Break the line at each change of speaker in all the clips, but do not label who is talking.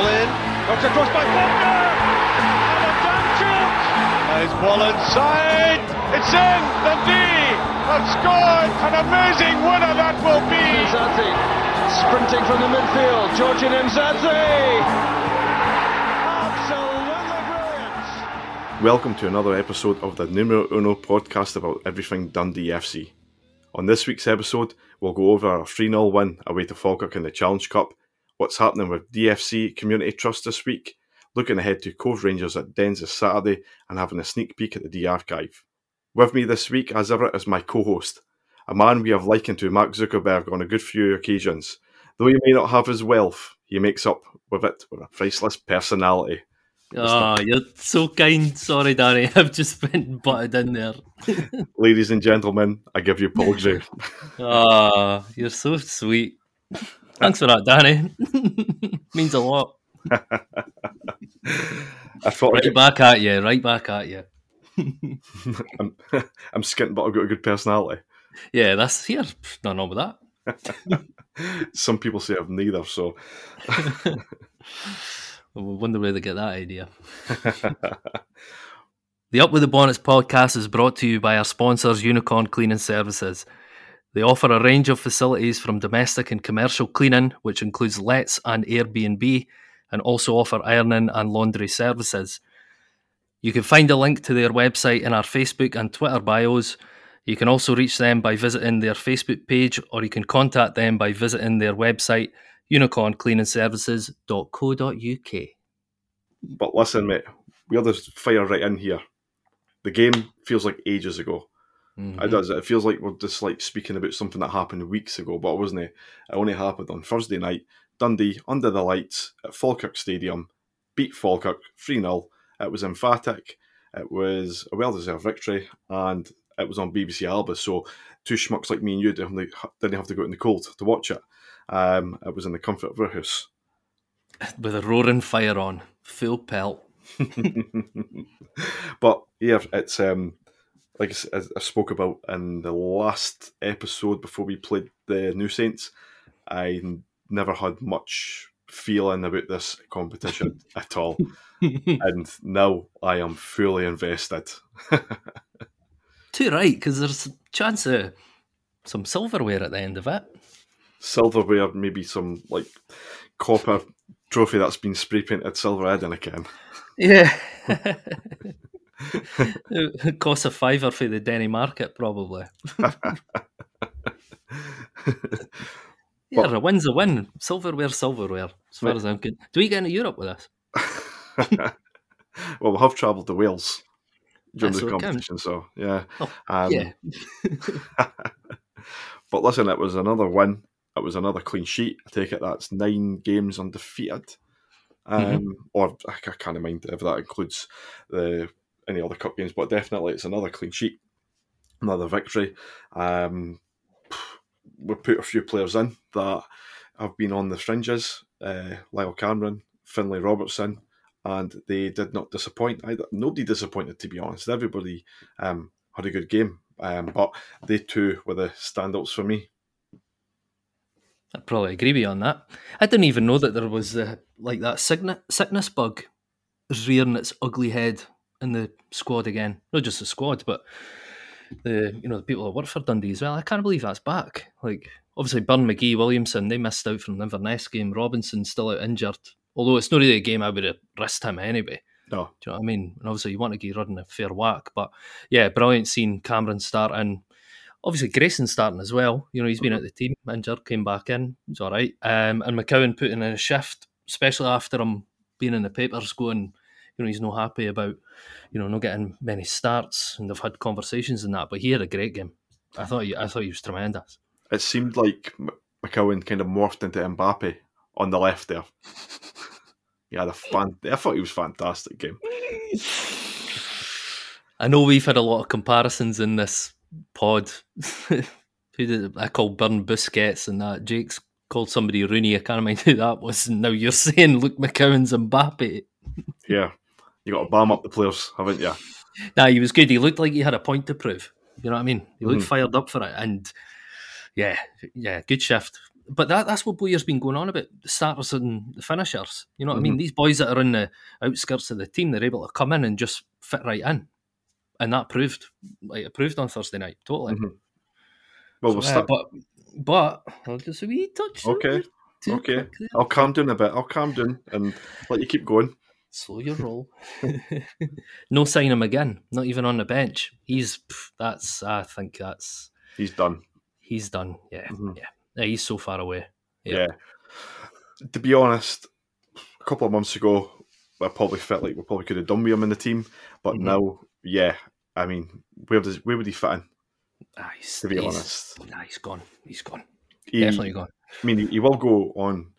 ball in. Knocked across by Bogner. And a Danchuk. And his ball inside. It's in. Dundee have scored. An amazing winner that will be.
Mzati sprinting from the midfield. Georgian Mzati.
Absolutely brilliant.
Welcome to another episode of the Numero Uno podcast about everything Dundee FC. On this week's episode, we'll go over a 3 0 win away to Falkirk in the Challenge Cup, what's happening with DFC Community Trust this week, looking ahead to Cove Rangers at Dens this Saturday, and having a sneak peek at the Dee Archive. With me this week, as ever, is my co host, a man we have likened to Mark Zuckerberg on a good few occasions. Though he may not have his wealth, he makes up with it with a priceless personality.
Oh, you're so kind. Sorry, Danny. I've just been butted in there.
Ladies and gentlemen, I give you Paul Gray.
Oh, you're so sweet. Thanks for that, Danny. Means a lot.
I thought I'd
Right back at you. Right back at you.
I'm, I'm skint, but I've got a good personality.
Yeah, that's here. Nothing wrong with that.
Some people say I've neither, so
I wonder where they get that idea. The Up with the Bonnets podcast is brought to you by our sponsors, Unicorn Cleaning Services. They offer a range of facilities from domestic and commercial cleaning, which includes lets and Airbnb, and also offer ironing and laundry services. You can find a link to their website in our Facebook and Twitter bios. You can also reach them by visiting their Facebook page, or you can contact them by visiting their website, unicorncleaningservices.co.uk.
But listen, mate, we'll just fire right in here. The game feels like ages ago.
Mhm.
It does. It feels like we're just like speaking about something that happened weeks ago, but it wasn't. It It only happened on Thursday night. Dundee, under the lights at Falkirk Stadium, beat Falkirk 3 0. It was emphatic. It was a well deserved victory, and it was on BBC Alba. So, two schmucks like me and you didn't have to- didn't have to go out in the cold to watch it. Um, it was in the comfort of our house.
with a roaring fire on, full pelt.
but yeah, it's um like I I, spoke about in the last episode before we played the New Saints. I n- never had much feeling about this competition at all, and now I am fully invested.
Too right, because there's a chance of some silverware at the end of it.
Silverware, maybe some like copper trophy that's been spray painted silver again.
Yeah. It costs a fiver for the Denny market, probably. Yeah, a win's a win. Silverware, silverware, as far as I'm concerned. Do we get into Europe with us?
well, we have travelled to Wales during
That's
the competition, so yeah.
Oh,
Um,
yeah.
but listen, it was another win. It was another clean sheet. I take it that's nine games undefeated. Um,
Mm-hmm.
Or I ca- can't mind if that includes the any other cup games, but definitely it's another clean sheet, another victory. Um, we put a few players in that have been on the fringes. Uh, Lyall Cameron, Finlay Robertson, and they did not disappoint either. Nobody disappointed, to be honest. Everybody um, had a good game, um, but they two were the standouts for me.
I'd probably agree with you on that. I didn't even know that there was uh, like that sickness bug rearing its ugly head in the squad again. Not just the squad, but the you know the people that work for Dundee as well. I can't believe that's back. Like obviously, Byrne McGhee, Williamson, they missed out from the Inverness game. Robinson still out injured. Although it's not really a game I would have risked him anyway.
No,
Do you know what I mean? And obviously, you want to get running a fair whack. But yeah, brilliant seeing Cameron starting. Obviously, Grayson starting as well. You know, he's been out the team, injured, came back in. He's all right. Um, and McCowan putting in a shift, especially after him being in the papers going, you know, he's not happy about, you know, not getting many starts. And they've had conversations and that. But he had a great game. I thought he, I thought he was tremendous.
it seemed like McCowan kind of morphed into Mbappe on the left there. He had a fan. I thought he was fantastic game.
I know we've had a lot of comparisons in this pod. who did? I call Byrne Busquets and that. Jake's called somebody Rooney. I can't mind who that was. And now you're saying Luke McCowan's Mbappe.
Yeah, you got to bam up the players, haven't you?
Nah, he was good. He looked like he had a point to prove. You know what I mean? He looked
Mhm.
fired up for it. And yeah, yeah, good shift. but that that's what Bowyer's been going on about the starters and the finishers. You know what mm-hmm. I mean? These boys that are in the outskirts of the team, they're able to come in and just fit right in, and that proved like it proved on Thursday night totally.
Mm-hmm. Well,
so,
we'll start.
Uh, but but I'll just a wee touch.
Okay, okay. I'll calm down a bit. I'll calm down and let you keep going.
Slow your roll. no sign him again. Not even on the bench. He's that's. I think that's.
He's done.
He's done. Yeah, mm-hmm. yeah. Yeah, he's so far away.
Yeah. yeah. To be honest, a couple of months ago, I probably felt like we probably could have done with him in the team, but mm-hmm. now, yeah, I mean, where does where would he fit in?
Ah,
to be honest,
nah, he's gone. He's gone. He, Definitely gone.
I mean, he will go on,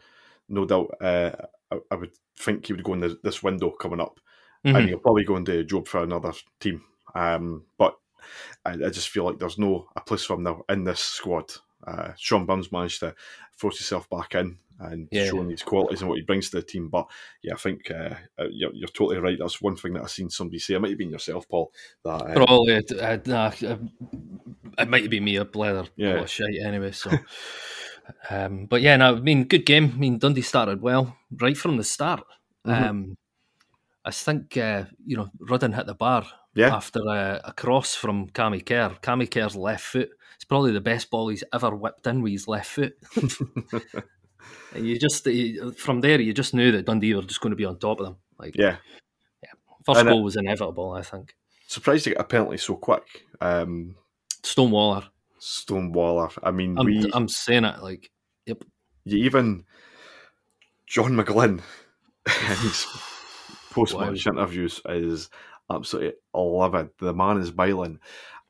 no doubt. Uh, I, I, would think he would go in the, this window coming up, mm-hmm. and he'll probably go into a job for another team. Um, but I, I, just feel like there's no a place for him now in this squad uh, Sean Burns managed to force himself back in and yeah. showing his qualities and what he brings to the team. But yeah, I think uh, uh, you're, you're, totally right. That's one thing that I've seen somebody say. It might have been yourself, Paul. That,
uh, Probably. Uh, uh, it might have been me, a blather. Yeah. Shite anyway. So. um, but yeah, no, I mean, good game. I mean, Dundee started well right from the start. Mm-hmm. Um, I think uh, you know Rudden hit the bar
yeah.
after a, a cross from Cammy Kerr. Cammy Kerr's left foot it's probably the best ball he's ever whipped in with his left foot. and you just from there, you just knew that Dundee were just going to be on top of them. Like,
yeah,
yeah. First and goal it, was inevitable, I think.
Surprised to get a penalty so quick. Um,
Stonewaller.
Stonewaller. I mean,
I'm,
we,
I'm saying it like, yep.
You even John McGlynn in his post match wow. interviews is absolutely livid. The man is biling.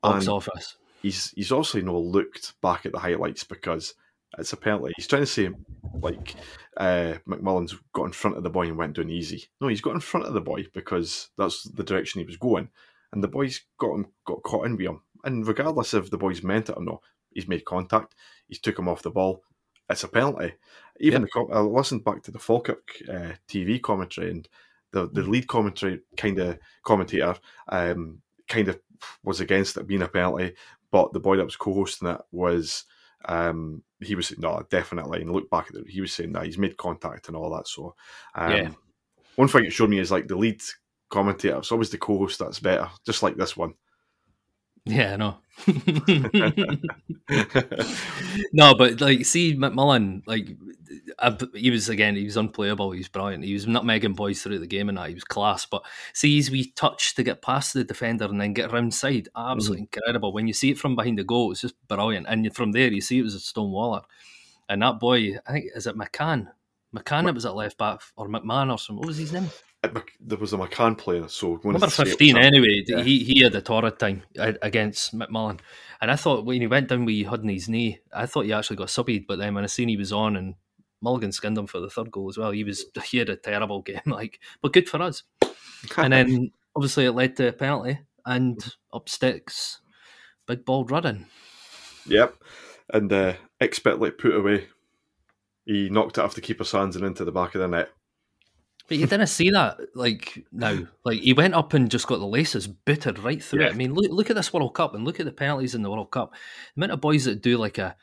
Box office
he's he's obviously not looked back at the highlights because it's apparently he's trying to say like uh, McMullan's got in front of the boy and went down easy. No, he's got in front of the boy because that's the direction he was going, and the boy's got him got caught in with him. And regardless if the boy's meant it or not, he's made contact. He's took him off the ball. It's a penalty. Even yep. the I listened back to the Falkirk uh, TV commentary and the the lead commentary kind of commentator um, kind of was against it being a penalty, but the boy that was co-hosting it was um, he was no definitely and look back at it he was saying that he's made contact and all that so um, yeah. one thing it showed me is like the lead commentator it's always the co-host that's better just like this one
yeah no no but like see mcmullan like he was again, he was unplayable. He was brilliant. He was not nutmegging boys throughout the game, and that he was class. But see his wee touch to get past the defender and then get around side, absolutely mm-hmm. incredible. When you see it from behind the goal, it's just brilliant. And from there, you see it was a Stonewaller, and that boy, I think, is it McCann? McCann, it was at left back or McMahon or something. What was his name?
There was a McCann player, so
number fifteen. Anyway, yeah. he he had a torrid time against McMullan, and I thought when he went down with his knee, I thought he actually got subbed, But then when I seen he was on and Mulligan skinned him for the third goal as well. He was he had a terrible game, like, but good for us. and then obviously it led to a penalty and up sticks big ball running.
Yep, and uh, expertly put away. He knocked it off the keeper's hands and into the back of the net.
But you didn't see that, like now, like he went up and just got the laces booted right through yeah. it. I mean, look, look at this World Cup and look at the penalties in the World Cup. The amount of boys that do like a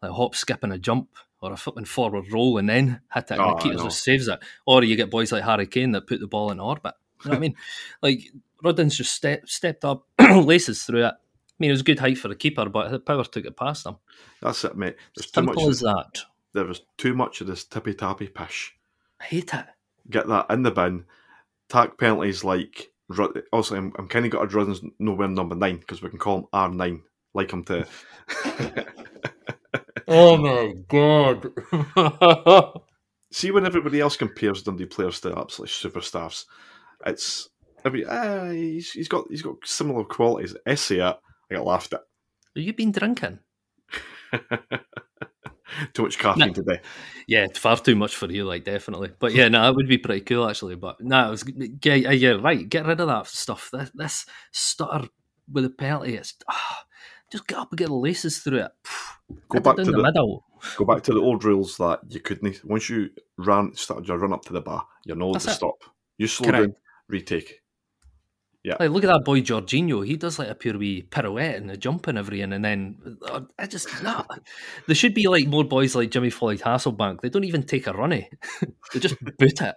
like hop, skip, and a jump or a flipping forward roll and then hit it, and oh, the keeper just saves it. Or you get boys like Harry Kane that put the ball in orbit. You know what I mean? Like Rudden's just step, stepped up, laces through it. I mean, it was good height for the keeper, but the power took it past him.
That's it, mate.
There's Simple too much as that.
There was too much of this tippy tappy pish.
I hate it.
Get that in the bin. Tack penalties like. Also, I'm, I'm kind of got a Rudden's nowhere number nine because we can call him R9, like him to.
Oh my god!
See, when everybody else compares Dundee players to absolute superstars, it's I mean, uh, he's, he's got he's got similar qualities. I say it, I got laughed at.
Have you been drinking?
too much caffeine no. today.
Yeah, far too much for you, like definitely. But yeah, no, it would be pretty cool actually. But no, it was yeah, yeah, right. Get rid of that stuff. This, this stutter with the penalty, it's. Oh, just get up and get the laces through it.
Go back to the, the, middle. Go back to the old rules that you couldn't. Once you ran, started your run up to the bar, you're not allowed to it. stop. You slow Correct. down, retake. Yeah.
Like, look at that boy Jorginho. He does like a pure wee pirouette and a jump and everything, and then uh, I just nah. There should be like more boys like Jimmy Floyd Hasselbaink. They don't even take a runny; they just boot it.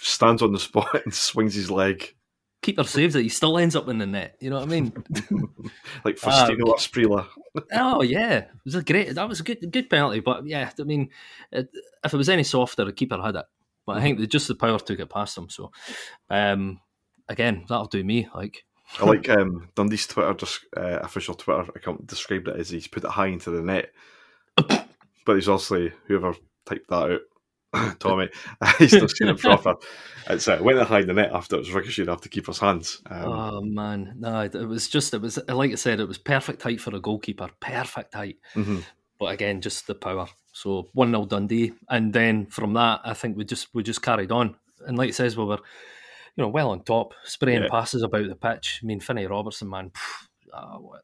Stands on the spot and swings his leg
Keeper saves it. He still ends up in the net. You know what I mean?
like
Ah,
Faustino Asprilla.
oh yeah, it was a great. That was a good good penalty. But yeah, I mean, it, if it was any softer, the keeper had it. But I think that just the power took it past him. So, um, again, that'll do me. Like,
I like um, Dundee's Twitter, just uh, official Twitter account described it as he's put it high into the net. but he's obviously whoever typed that out. Tommy, he's not seen it proper. It's uh, went high in the net after it was ricocheted off the keeper's hands. Um,
oh man, no, it was just it was like I said, it was perfect height for a goalkeeper, perfect height.
mhm.
But again, just the power. So one 0 Dundee, and then from that, I think we just we just carried on. And like it says, we were, you know, well on top, spraying
Yeah.
passes about the pitch. I mean, Finney Robertson, man, pff, ah, what?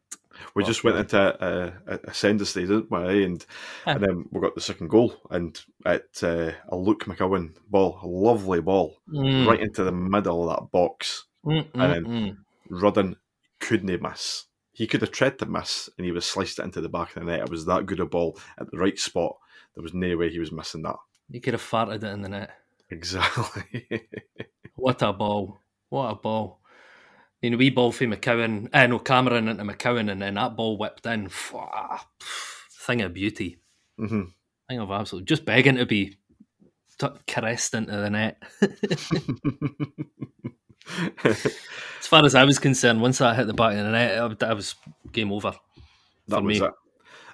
We
Well,
just went into a, a, a send stage, didn't we? eh? And and then we got the second goal, and at uh, a Luke McCowan ball, a lovely ball,
Mm,
right into the middle of that box.
mm,
and then-
mm.
Rudden couldn't miss. He could have tried to miss, and he was sliced it into the back of the net. It was that good a ball at the right spot. There was no way he was missing that.
He could have farted it in the net.
Exactly.
What a ball! What a ball! I mean, a wee ball from McCowan, uh, no Cameron into McCowan, and then that ball whipped in. Thing of beauty.
hmm
Thing of absolute. Just begging to be t- caressed into the net. As far as I was concerned, once that hit the back of the net, I, I was game over.
that
For
was
me.
it.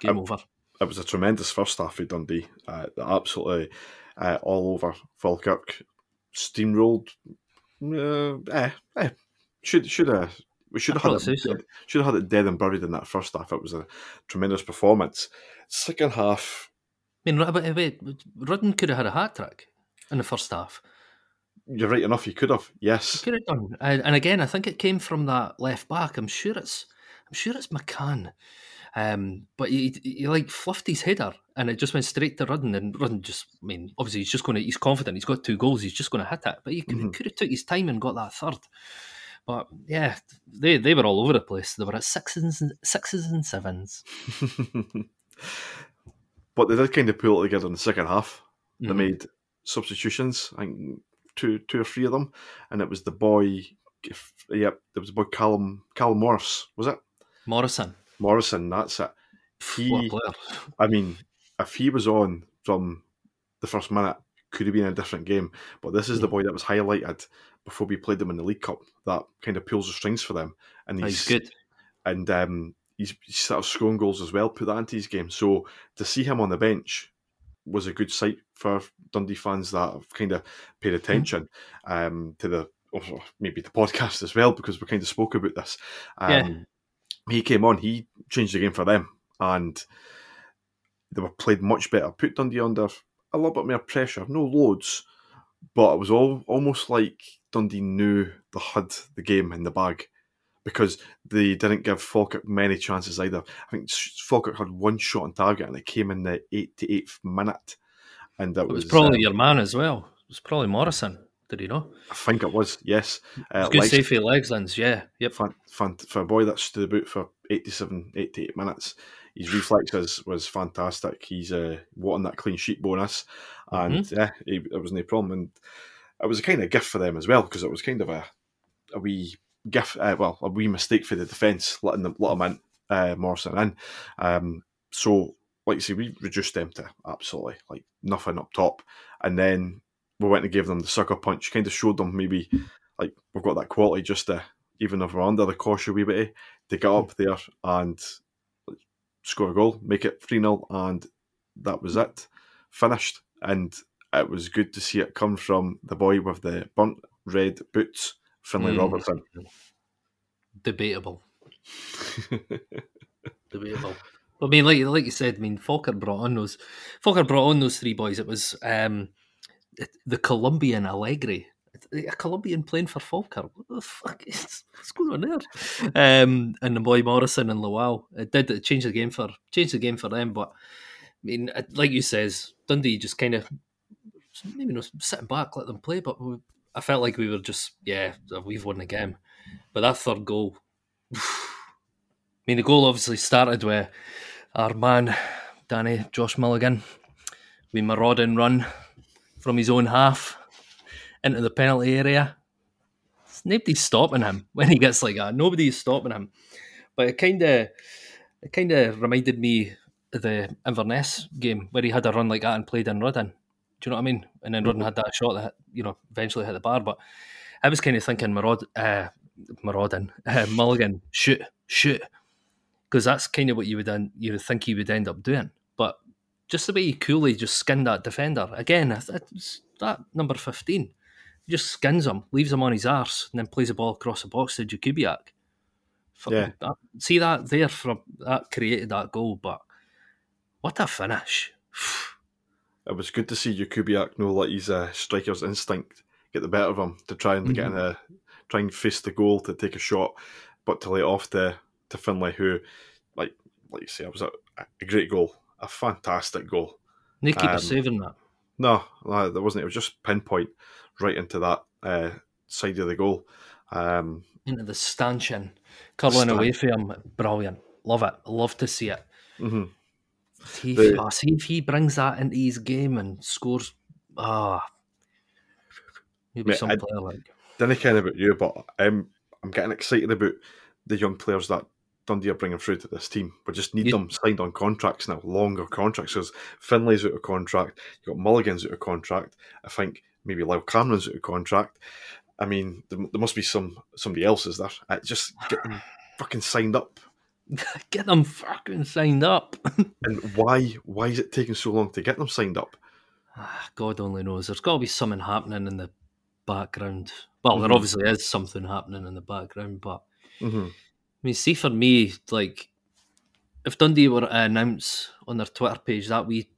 Game
Um,
over.
It was a tremendous first half for Dundee. Uh, absolutely uh, all over Falkirk. Steamrolled. Uh, eh, eh. Should should have. We should have had it,
so,
should have had it dead and buried in that first half. It was a tremendous performance. Second half,
I mean, wait, wait, Rudden could have had a hat trick in the first half.
you're right enough. You could have, yes.
Could have done. And, and again, I think it came from that left back. I'm sure it's, I'm sure it's McCann. Um, but he, he like fluffed his header and it just went straight to Rudden. And Rudden just, I mean, obviously he's just going to, he's confident. He's got two goals. He's just going to hit it. But he could,
Mhm.
could have took his time and got that third. But yeah, they they were all over the place. They were at sixes and sixes and sevens.
but they did kind of pull it together in the second half. They
Mhm.
made substitutions, I think two, two or three of them, and it was the boy. Yep, there was a boy Callum Callum Morris. Was it
Morrison,
Morrison? That's it.
Pff, what a
He- I mean, if he was on from the first minute, could have been a different game. But this is the boy that was highlighted before we played them in the League Cup. That kind of pulls the strings for them, and
Oh,
he's,
he's good.
and um, he's, he's sort of scoring goals as well. Put that into his game. So to see him on the bench was a good sight for Dundee fans that have kind of paid attention um, to the or maybe the podcast as well because we kind of spoke about this. Um,
Yeah.
He came on. He changed the game for them, and they were played much better. Put Dundee under a little bit more pressure, no loads, but it was all almost like Dundee knew they had the game in the bag because they didn't give Falkirk many chances either. I think Falkirk had one shot on target and it came in the 88th minute. And that
It was
was,
probably
uh,
your man as well. It was probably Morrison. Did he know?
I think it was, yes. Uh,
Good save for legs, Lens. Yeah. Yep.
fan, fan, for a boy that stood about for 87, 88 minutes, his reflexes was fantastic. He's uh, won that clean sheet bonus, and yeah, he, it was no problem. And it was a kind of gift for them as well because it was kind of a, a wee gift, uh, well, a wee mistake for the defence letting them let him in, uh, Morrison in. Um, so, like you say, we reduced them to absolutely like nothing up top, and then we went and gave them the sucker punch, kind of showed them maybe like we've got that quality just to even if we're under the caution a wee bit, to get up there and score a goal, make it 3 0, and that was it. Finished. And it was good to see it come from the boy with the burnt red boots, Finlay
Mm.
Robertson.
Debatable. Debatable. I mean, like like you said, I mean, Falkirk brought on those. Falkirk brought on those three boys. It was um, the Colombian Allegri, a Colombian playing for Falkirk. What the fuck is what's going on there? Um, and the boy Morrison and Lowell. It did it the game for changed the game for them. But I mean, like you says, Dundee just kind of maybe not sitting back, let them play. But I felt like we were just yeah, we've won the game. But that third goal, I mean, the goal obviously started with our man Danny Josh Mulligan, we marauding run from his own half into the penalty area. Nobody's stopping him when he gets like that. Nobody's stopping him. But it kind of, it kind of reminded me of the Inverness game where he had a run like that and played in Rudden. Do you know what I mean? And then Rudden had that shot that you know eventually hit the bar. But I was kind of thinking Maraud, uh, Maraudin, uh, Mulligan, shoot, shoot, because that's kind of what you would you would think he would end up doing. But just the way he coolly just skinned that defender again, that number fifteen, he just skins him, leaves him on his arse, and then plays the ball across the box to Jakubiak.
Yeah.
That, see that there from that created that goal, but what a finish!
it was good to see Jakubiak know that his uh, striker's instinct get the better of him to try and mm-hmm. get in a try and face the goal to take a shot, but to lay it off to to Finlay, who like like you say, it was a, a great goal, a fantastic goal.
No keeper um, saving that.
No, no, there wasn't. It was just pinpoint right into that uh, side of the goal. Um,
into the stanchion, curling away from him. Brilliant. Love it. Love to see it.
Mm-hmm.
See, the, oh, see if he brings that into his game and scores. Ah, oh, maybe mate, some I, player like.
Didn't care about you, but I'm I'm getting excited about the young players that Dundee are bringing through to this team. We just need you, them signed on contracts now, longer contracts. Because Finlay's out of contract, you've got Mulligan's out of contract. I think maybe Lyall Cameron's out of contract. I mean, there, there must be some somebody else is there. I just get them fucking signed up.
Get them fucking signed up.
and why why is it taking so long to get them signed up?
Ah, God only knows. There's got to be something happening in the background. Well, mm-hmm. there obviously is something happening in the background, but
mm-hmm.
I mean, see for me, like if Dundee were to announce on their Twitter page that wee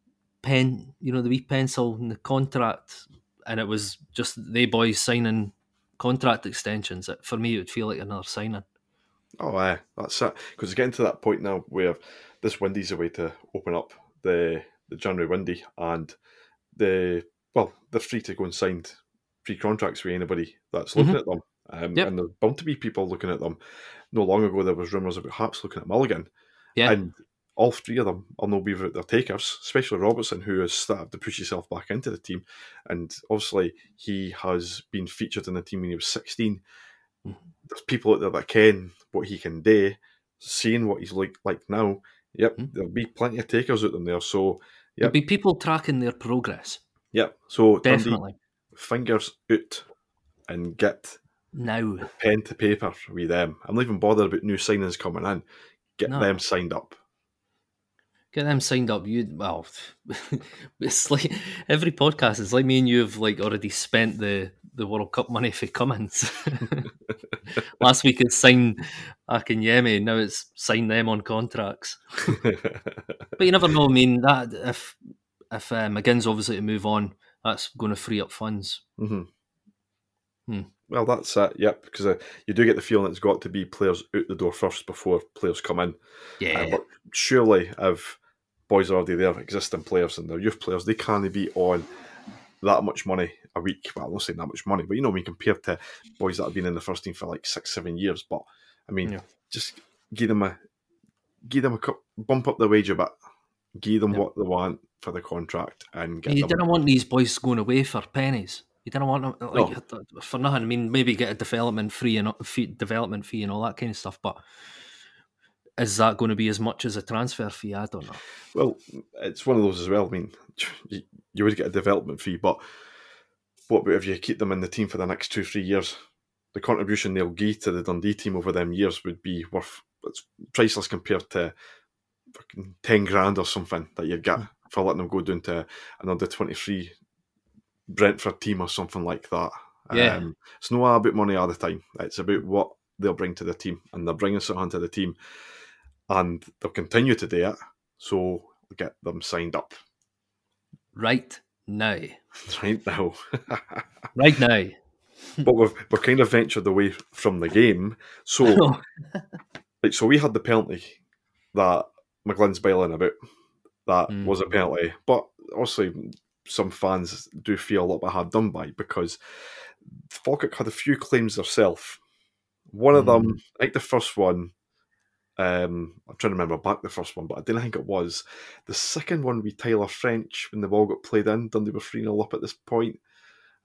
pen, you know, the wee pencil in the contract, and it was just they boys signing contract extensions, it, for me, it would feel like another signing.
Oh, aye, that's it. Because it's getting to that point now where this Windy's a way to open up the the January Windy, and the well, they're free to go and sign free contracts with anybody that's looking mm-hmm. at them. Um, yep. And there's bound to be people looking at them. No long ago, there was rumours about Haps looking at Mulligan.
Yeah.
And all three of them are no be their takers, especially Robertson, who has started to push himself back into the team. And obviously, he has been featured in the team when he was 16. Mm-hmm. There's people out there that can what he can do, seeing what he's like like now. Yep, mm-hmm. there'll be plenty of takers out there. So, yep.
There'll be people tracking their progress.
Yep. So
definitely
fingers out and get
now
pen to paper with them. I'm not even bothered about new signings coming in. Get no. them signed up.
Get them signed up. You well, it's like every podcast is like me and you have like already spent the the World Cup money for Cummings. Last week it's signed Akinyemi, now it's signed them on contracts. but you never know. I mean, that if if uh, McGinn's obviously to move on, that's going to free up funds.
Mm-hmm.
Hmm.
Well, that's it. Yep, because uh, you do get the feeling it's got to be players out the door first before players come in.
Yeah. Uh,
but surely, if boys are already there, existing players and their youth players, they can't be on that much money a week. Well, I'm not saying that much money, but you know, I mean, compared to boys that have been in the first team for like six, seven years. But I mean, yeah. just give them a give them a bump up the wage a bit, give them what they want for the contract, and
get. You didn't want these boys going away for pennies. You don't want them uh, like oh. no. for nothing. I mean, maybe get a development fee and uh, fee, development fee and all that kind of stuff, but is that going to be as much as a transfer fee? I don't know.
Well, it's one of those as well. I mean, you, you would get a development fee, but what about if you keep them in the team for the next two, three years? The contribution they'll give to the Dundee team over them years would be worth it's priceless compared to fucking ten grand or something that you'd get hmm. for letting them go down to another twenty three Brentford team or something like that.
Yeah. Um,
it's not about money all the time. It's about what they'll bring to the team, and they're bringing something to the team, and they'll continue to do it. So get them signed up
right now.
Right now.
right now.
but we've we're kind of ventured away from the game. So, like, so we had the penalty that McGlynn's bailing about. That mm. was a penalty, but obviously some fans do feel a little bit hard done by because Falkirk had a few claims themselves. One of them, I think the first one, um, I'm trying to remember back the first one, but I didn't think it was. The second one with Tyler French when the ball got played in, Dundee were 3 0 up at this point.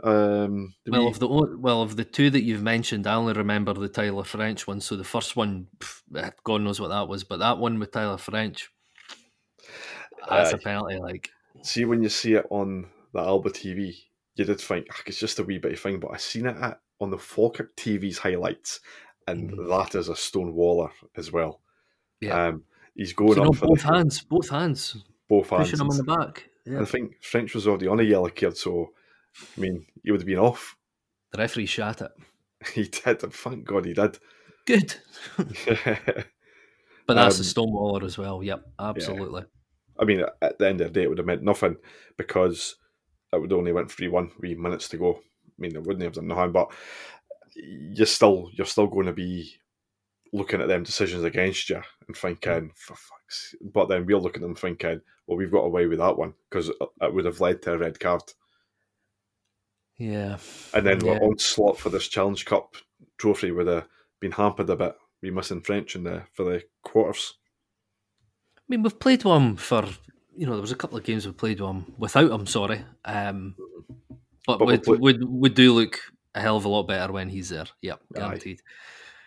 Um,
Well,
we-
of the well of the two that you've mentioned, I only remember the Tyler French one. So the first one, pff, God knows what that was, but that one with Tyler French, that's
Aye.
a penalty. Like,
see when you see it on the Alba TV, you did think "Ah, it's just a wee bit of thing, but I seen it at, on the Falkirk TV's highlights, and
Mhm.
that is a stone waller as well.
Yeah.
Um, he's going up for
both hands, both hands,
both hands.
pushing him on the back. Yeah.
I think French was already on a yellow card, so I mean, he would have been off.
The referee shot it.
He did, and thank God he did.
Good, but that's
Um,
a stonewaller as well. Yep, absolutely.
I mean, at the end of the day, it would have meant nothing because it would only went three one, three minutes to go. I mean, it wouldn't have done nothing, but you're still you're still going to be looking at them decisions against you and thinking, for fuck's. But then we'll look at them thinking, well, we've got away with that one because it would have led to a red card.
Yeah.
And then
Yeah.
we're on slot for this Challenge Cup trophy would have been hampered a bit. We missing French in the for the quarters.
I mean, we've played one for you know there was a couple of games we played one without him. Sorry, um, but,
But we
would
play-
would would do look a hell of a lot better when he's there. Yep,
Aye.
guaranteed.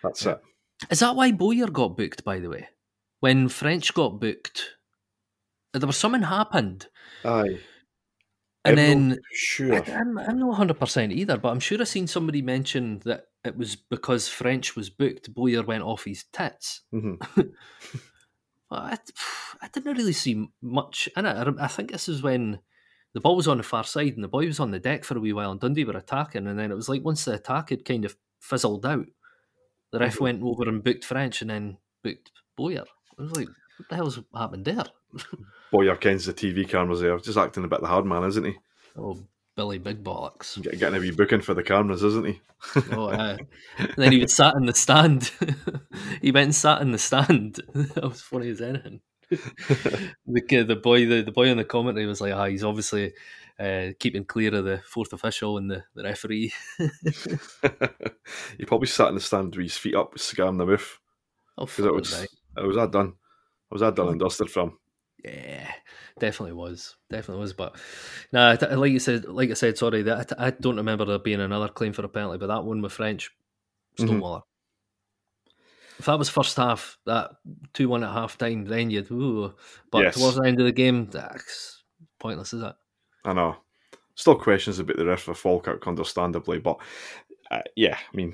That's
Yeah.
it.
Is that why Bowyer got booked? By the way, when French got booked, there was something happened,
Aye.
and
I'm not
then
sure.
I, am I'm not hundred percent either. But I'm sure I've seen somebody mention that it was because French was booked. Bowyer went off his tits.
Mhm.
I, I didn't really see much in it. I, I think this is when the ball was on the far side and the boy was on the deck for a wee while and Dundee were attacking. And then it was like once the attack had kind of fizzled out, the ref
Mhm.
went over and booked French and then booked Bowyer. I was like, what the hell's happened there?
Bowyer kens the TV cameras there. Just acting a bit the hard man, isn't he?
Oh, Billy Big Bollocks.
Getting a wee booking for the cameras, isn't he?
Oh. And then he would sat in the stand. he went and sat in the stand. that was funny as anything. the kid, the boy, the, the boy in the commentary was like, "Ah, he's obviously uh, keeping clear of the fourth official and the, the referee."
he probably sat in the stand with his feet up, in the roof.
Oh,
Because it was,
right.
it was that done. It was that done and dusted from.
Yeah, definitely was, definitely was. But nah, like you said, like I said, sorry, that I don't remember there being another claim for a penalty, but that one with French. Stonewaller. If that was first half, that two one at half time, then you'd ooh. But
Yes.
towards the end of the game, that's pointless, is it?
I know. Still questions about the ref for Falkirk, understandably, but uh, yeah, I mean,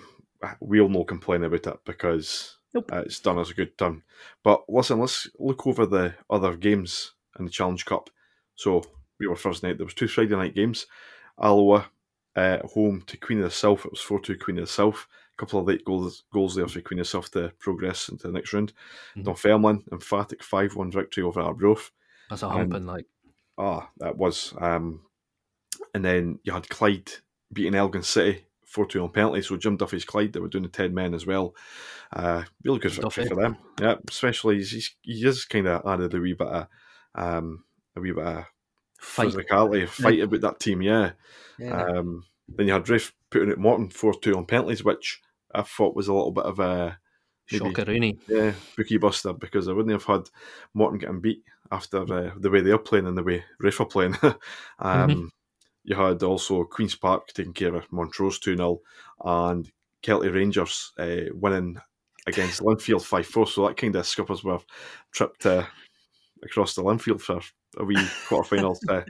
we'll no complain about it because
Nope.
uh, it's done us a good turn. But listen, let's look over the other games in the Challenge Cup. So we were first night. There was two Friday night games. Alloa uh, home to Queen of the South. It was four two Queen of the South. A couple of late goals goals there for Queen of the South to progress into the next round.
Mhm.
Dunfermline emphatic five one victory over Arbroath.
That's a
And-
humping, like
Ah, that was. Um, and then you had Clyde beating Elgin City 4 2 on penalty. So Jim Duffy's Clyde, they were doing the 10 men as well. Uh, really good victory for them. Yeah, especially he's, he's, he just kind of added a wee bit of. Um, a wee bit of
fight.
physicality, fight about that team, yeah.
Yeah.
Um, then you had Raith putting it Morton 4 2 on penalties, which I thought was a little bit of a
Shocker,
yeah, bookie buster because I wouldn't have had Morton getting beat after uh, the way they're playing and the way Raith are playing. um, You had also Queen's Park taking care of Montrose 2 0 and Kelty Rangers uh, winning against Linfield 5 4. So that kind of scuppers were tripped uh, across the Linfield for a wee quarter final. uh,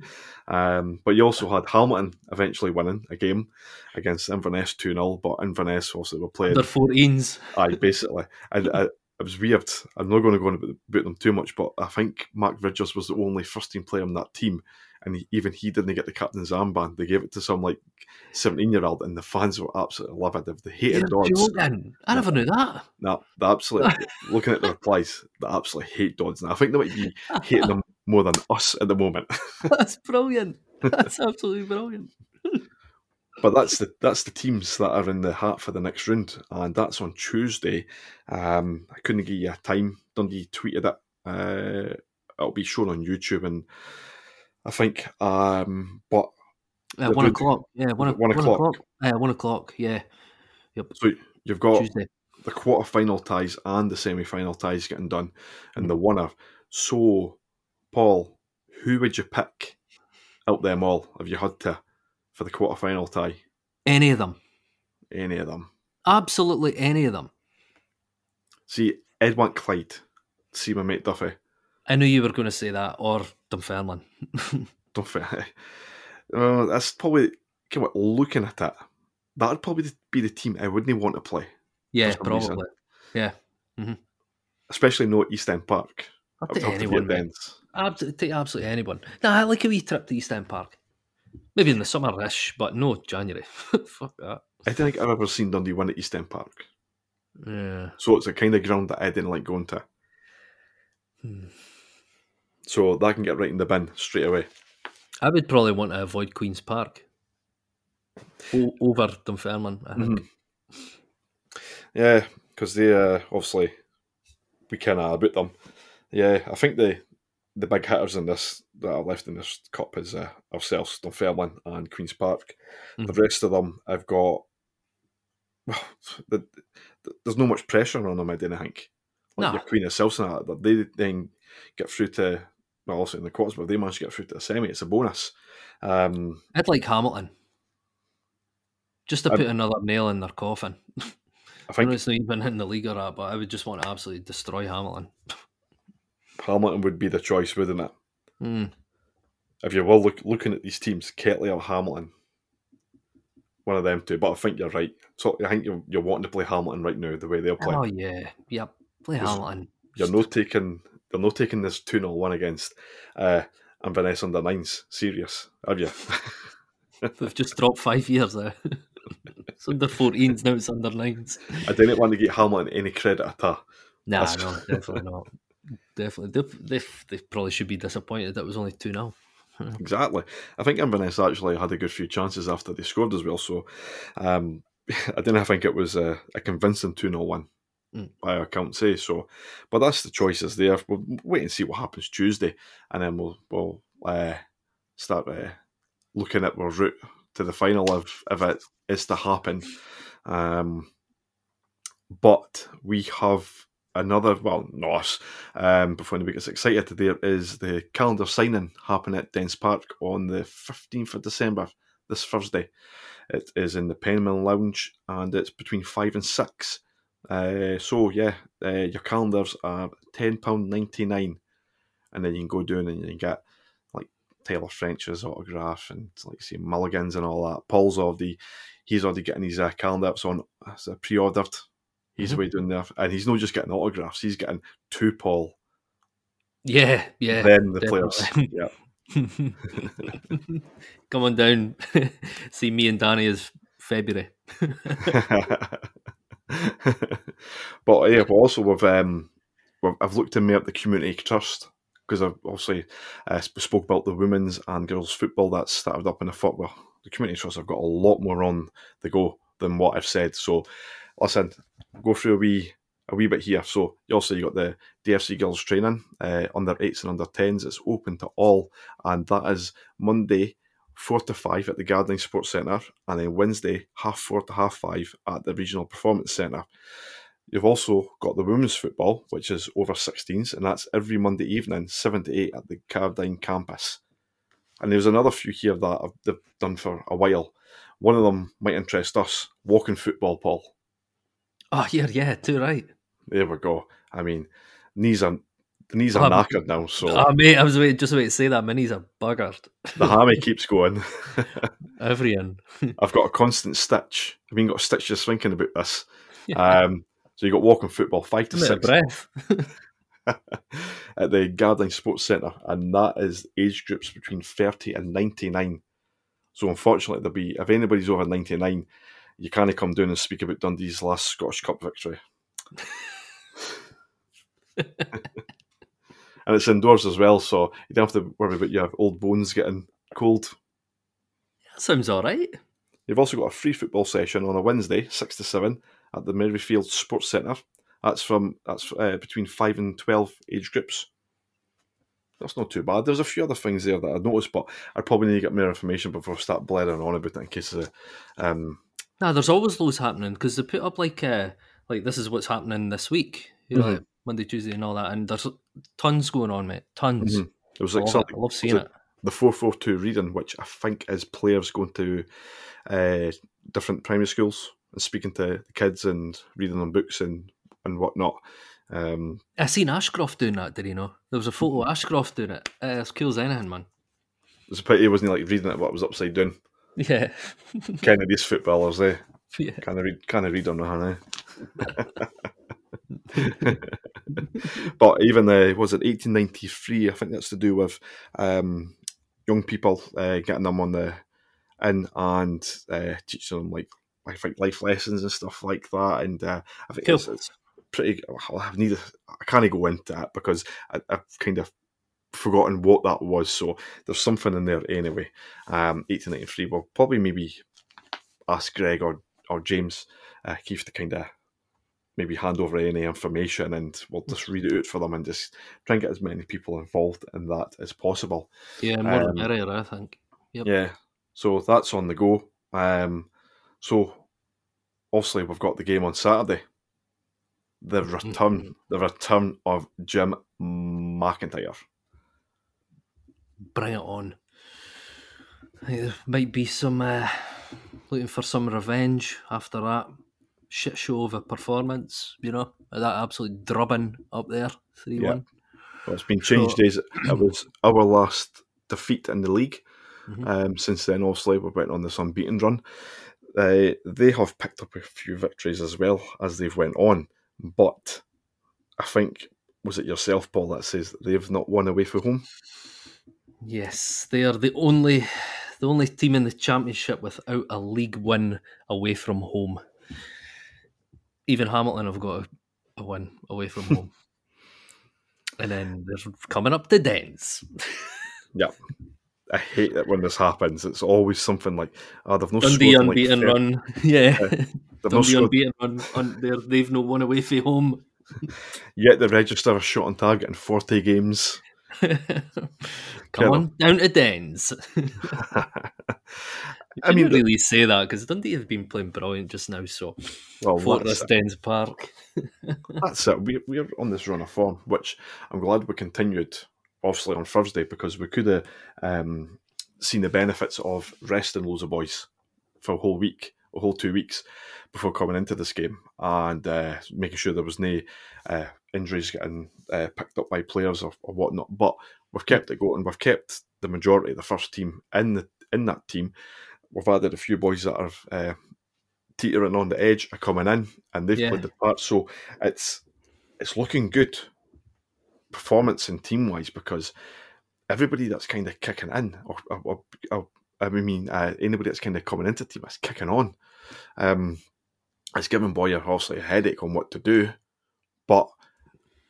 um, but you also had Hamilton eventually winning a game against Inverness 2 0. But Inverness also were playing.
Under 14s.
Aye, basically. And I, it was weird. I'm not going to go on about them too much, but I think Mark Ridgers was the only first team player on that team, and he, even he didn't get the captain's armband. They gave it to some like 17 year old, and the fans were absolutely livid. They hated
You're
Dodds.
joking. I never knew that.
No, they absolutely looking at the replies, they absolutely hate Dodds. And I think they might be hating them more than us at the moment.
That's brilliant. That's absolutely brilliant.
But that's the that's the teams that are in the hat for the next round, and that's on Tuesday. Um, I couldn't give you a time. Dundee tweeted it. Uh, it'll be shown on YouTube, and I think. Um, but
Uh, one o'clock. Yeah, one, one o'clock.
One o'clock.
Uh, one o'clock. Yeah, Yep.
So you've got
Tuesday.
the quarter final ties and the semi final ties getting done, and the winner. So, Paul, who would you pick out them all if you had to for the quarter final tie?
Any of them.
Any of them?
Absolutely any of them.
See, Ed want Clyde. See my mate Duffy.
I knew you were going to say that, or Dunfermline.
Duffy. Uh, that's probably come on, looking at that. That'd probably be the team I wouldn't want to play,
yeah,
some reason.
probably. Yeah,
especially no East End Park.
I'll
I'd
take
have to be
anyone. Absolutely, take absolutely anyone. Nah, I like a wee trip to East End Park. Maybe in the summer-ish, but no January. Fuck that.
I don't think I've ever seen Dundee win at East End Park.
Yeah.
So it's a kind of ground that I didn't like going to.
Hmm.
So that can get right in the bin straight away.
I would probably want to avoid Queen's Park o- over Dunfermline. I think.
Mhm. Yeah, because they uh, obviously we kind of about them. Yeah, I think the the big hitters in this that are left in this cup is uh, ourselves, Dunfermline and Queens Park. The rest of them, I've got. Well, the, the, there's no much pressure on them. I didn't think. Like
No.
your Queen of that, they then get through to well, also in the quarters, but if they manage to get through to the semi. It's a bonus. Um,
I'd like Hamilton. Just to
I'm-
put another nail in their coffin.
I
I
think
know it's not even in the league or that, but I would just want to absolutely destroy Hamilton.
Hamilton would be the choice, wouldn't it?
Hmm.
if you were look, looking at these teams, Ketley or Hamilton, one of them two. But I think you're right. So I think you're, you're wanting to play Hamilton right now, the way they're playing.
Oh yeah, yep. Play Hamilton.
you're not taking they're not taking this two 0 one against uh, Inverness under nines. Serious, have you?
They've just dropped five years there. it's under 14s now. It's under nines.
I didn't want to get Hamilton any credit at all.
Nah,
That's-
no, definitely not. Definitely, they, they, they probably should be disappointed. That it was only two 0
Exactly. I think Inverness actually had a good few chances after they scored as well. So um, I didn't think it was a, a convincing 2 0 win
Mm.
I can't say so. But that's the choices there. We'll wait and see what happens Tuesday, and then we'll we'll uh, start uh, looking at our route to the final if if it is to happen. Um, but we have another well, not. Um, before anybody gets excited, there is the calendar signing happening at Dens Park on the fifteenth of December, this Thursday. It is in the Penman Lounge, and it's between five and six. Uh, so yeah, uh, your calendars are ten pound ninety nine, and then you can go down and you can get like Tyler French's autograph and like say Mulligan's and all that. Paul's already he's already getting his uh, calendar ups on as a pre-ordered. He's
Mhm.
way doing there, and he's not just getting autographs; he's getting two Paul,
Yeah, yeah.
then the players. Yeah,
Come on down. See me and Danny as February.
but yeah, but also with um, I've looked in me up the community trust because I've obviously uh, spoke about the women's and girls football that's started up in the foot. Well, the community trust I've got a lot more on the go than what I've said. So listen, go through a wee a wee bit here. So you also you got the DFC girls training uh, under eights and under tens. It's open to all, and that is Monday four to five at the Gardyne Sports Centre, and then Wednesday half four to half five at the Regional Performance Centre. You've also got the women's football, which is over 16s, and that's every Monday evening, 7 to 8 at the Gardyne campus. And there's another few here that I've, they've done for a while. One of them might interest us walking football, Paul.
Oh, yeah, yeah, too right.
There we go. I mean, knees are the knees are
Um,
knackered now, so
Oh, mate, I was wait, just about to say that. My knees are buggered.
the hammy keeps going.
Every in.
I've got a constant stitch. I've even got a stitch just thinking about this.
Yeah.
Um, so you got walking football five to
I'm out of
six
breath.
at the Gardyne Sports Centre, and that is age groups between 30 and 99. So, unfortunately, there'll be if anybody's over 99, you can't come down and speak about Dundee's last Scottish Cup victory. And it's indoors as well, so you don't have to worry about your old bones getting cold.
That sounds all right.
You've also got a free football session on a Wednesday, 6 to 7, at the Maryfield Sports Centre. That's from that's uh, between 5 and 12 age groups. that's not too bad. There's a few other things there that I noticed, but I probably need to get more information before I start blaring on about it in case of um,
Nah, there's always loads happening because they put up like uh, like this is what's happening this week, you know,
Mhm.
like Monday, Tuesday, and all that, and there's tons going on, mate. Tons.
Mhm. it was like
it.
something
I love seeing it.
the four four two reading, which I think is players going to uh, different primary schools and speaking to the kids and reading them books and and whatnot. Um,
I seen Ashcroft doing that. Did you know? There was a photo of Ashcroft doing it. Uh, as cool as anything, man.
it's a pity he wasn't like reading it, it was upside down.
Yeah,
kind of these footballers, eh?
yeah.
Can I read? Can I read on that? Eh? but even uh, was it 1893? I think that's to do with um, young people uh, getting them on the in and uh, teaching them like I think life lessons and stuff like that. And uh, I think
Cool.
it's, it's pretty. I need. I can't go into that because I, I've kind of forgotten what that was. So there's something in there anyway. Um, 1893. Well, probably maybe ask Greg or or James uh, Keith to kind of maybe hand over any information and we'll just read it out for them and just try and get as many people involved in that as possible.
Yeah, more
Um,
the merrier, I think. Yep.
Yeah, so that's on the go. Um, so obviously we've got the game on Saturday. The return, the return of Jim McIntyre.
Bring it on. I think there might be some uh, looking for some revenge after that shit show of a performance. You know, that absolute drubbing up there, three one.
Well, it's been changed.
So-.
It was our last defeat in the league.
Mhm.
Um, since then, obviously, we went on this unbeaten run. Uh, they have picked up a few victories as well as they've went on, but I think was it yourself, Paul, that says that they've not won away from home.
Yes, they are the only the only team in the championship without a league win away from home. Even Hamilton have got a, a win away from home. and then they're coming up to Dens. Yeah.
I hate it when this happens. It's always something like, oh, they've no
Dundee
like,
unbeaten
thir-
run. Yeah.
They've
Dundee
scored,
unbeaten run. On, they've no one away from home.
yet they register a shot on target in 40 games.
Come
Clever.
on down to Dens.
I mean,
really say that because Dundee have been playing brilliant just now. So
well,
Fortress Dens Park.
that's it. We, we're on this run of form, which I'm glad we continued, obviously, on Thursday because we could have um, seen the benefits of resting loads of boys for a whole week, a whole two weeks before coming into this game and uh, making sure there was no uh, injuries getting uh, picked up by players or, or whatnot. But we've kept it going. We've kept the majority of the first team in the in that team. We've added a few boys that are uh, teetering on the edge are coming in, and they've
Yeah.
played the part. So it's it's looking good performance and team wise because everybody that's kind of kicking in, or, or, or, I mean, uh, anybody that's kind of coming into the team is kicking on. Um, it's giving Bowyer obviously a headache on what to do, but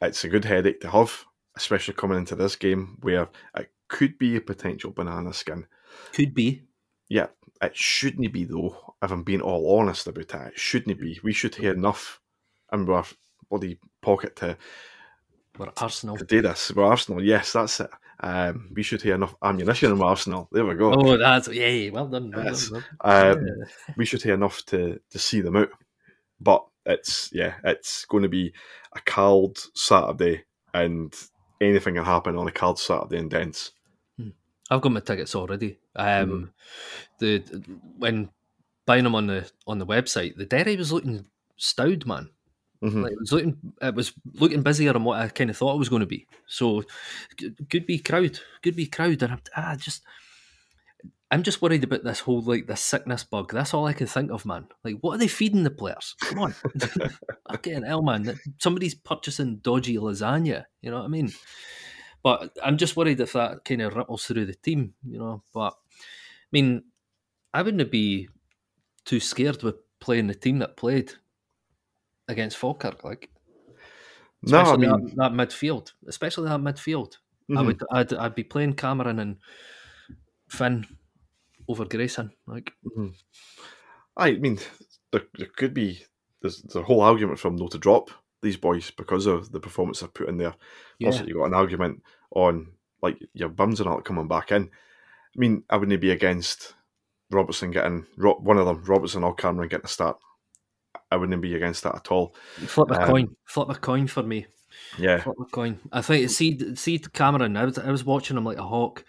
it's a good headache to have, especially coming into this game where it could be a potential banana skin.
Could be.
Yeah, it shouldn't be though. If I'm being all honest about that, it shouldn't be. We should have enough in our bloody pocket to,
We're Arsenal.
to do this. We're Arsenal, yes, that's it. Um, we should have enough ammunition in Arsenal. There we go.
Oh, that's yeah. Well done. Well
Yes.
done, well
Um, we should have enough to to see them out. But it's yeah, it's going to be a cold Saturday, and anything can happen on a cold Saturday in Dens.
I've got my tickets already. Um, the when buying them on the on the website, the Derry was looking stowed, man.
Mhm.
Like, it was looking, it was looking busier than what I kind of thought it was going to be. So, could be crowd, could be crowd, and I'm ah, just, I'm just worried about this whole like this sickness bug. That's all I can think of, man. Like, what are they feeding the players? Come on, fucking hell, man. Somebody's purchasing dodgy lasagna. You know what I mean? But I'm just worried if that kind of ripples through the team. You know, but I mean, I wouldn't be too scared with playing the team that played against Falkirk, like
No, I mean,
that, that midfield, especially that midfield. I
mhm.
would, I'd, I'd be playing Cameron and Finn over Grayson. Like,
I mean, there, there could be there's, there's a whole argument from no to drop these boys because of the performance they've put in there.
yeah,
Also, you got an argument on like your bums and all coming back in. I mean, I wouldn't be against Robertson getting one of them, Robertson or Cameron getting a start. I wouldn't be against that at all.
Flip a um, coin, flip a coin for me.
Yeah,
flip a coin. I think see see Cameron. I was I was watching him like a hawk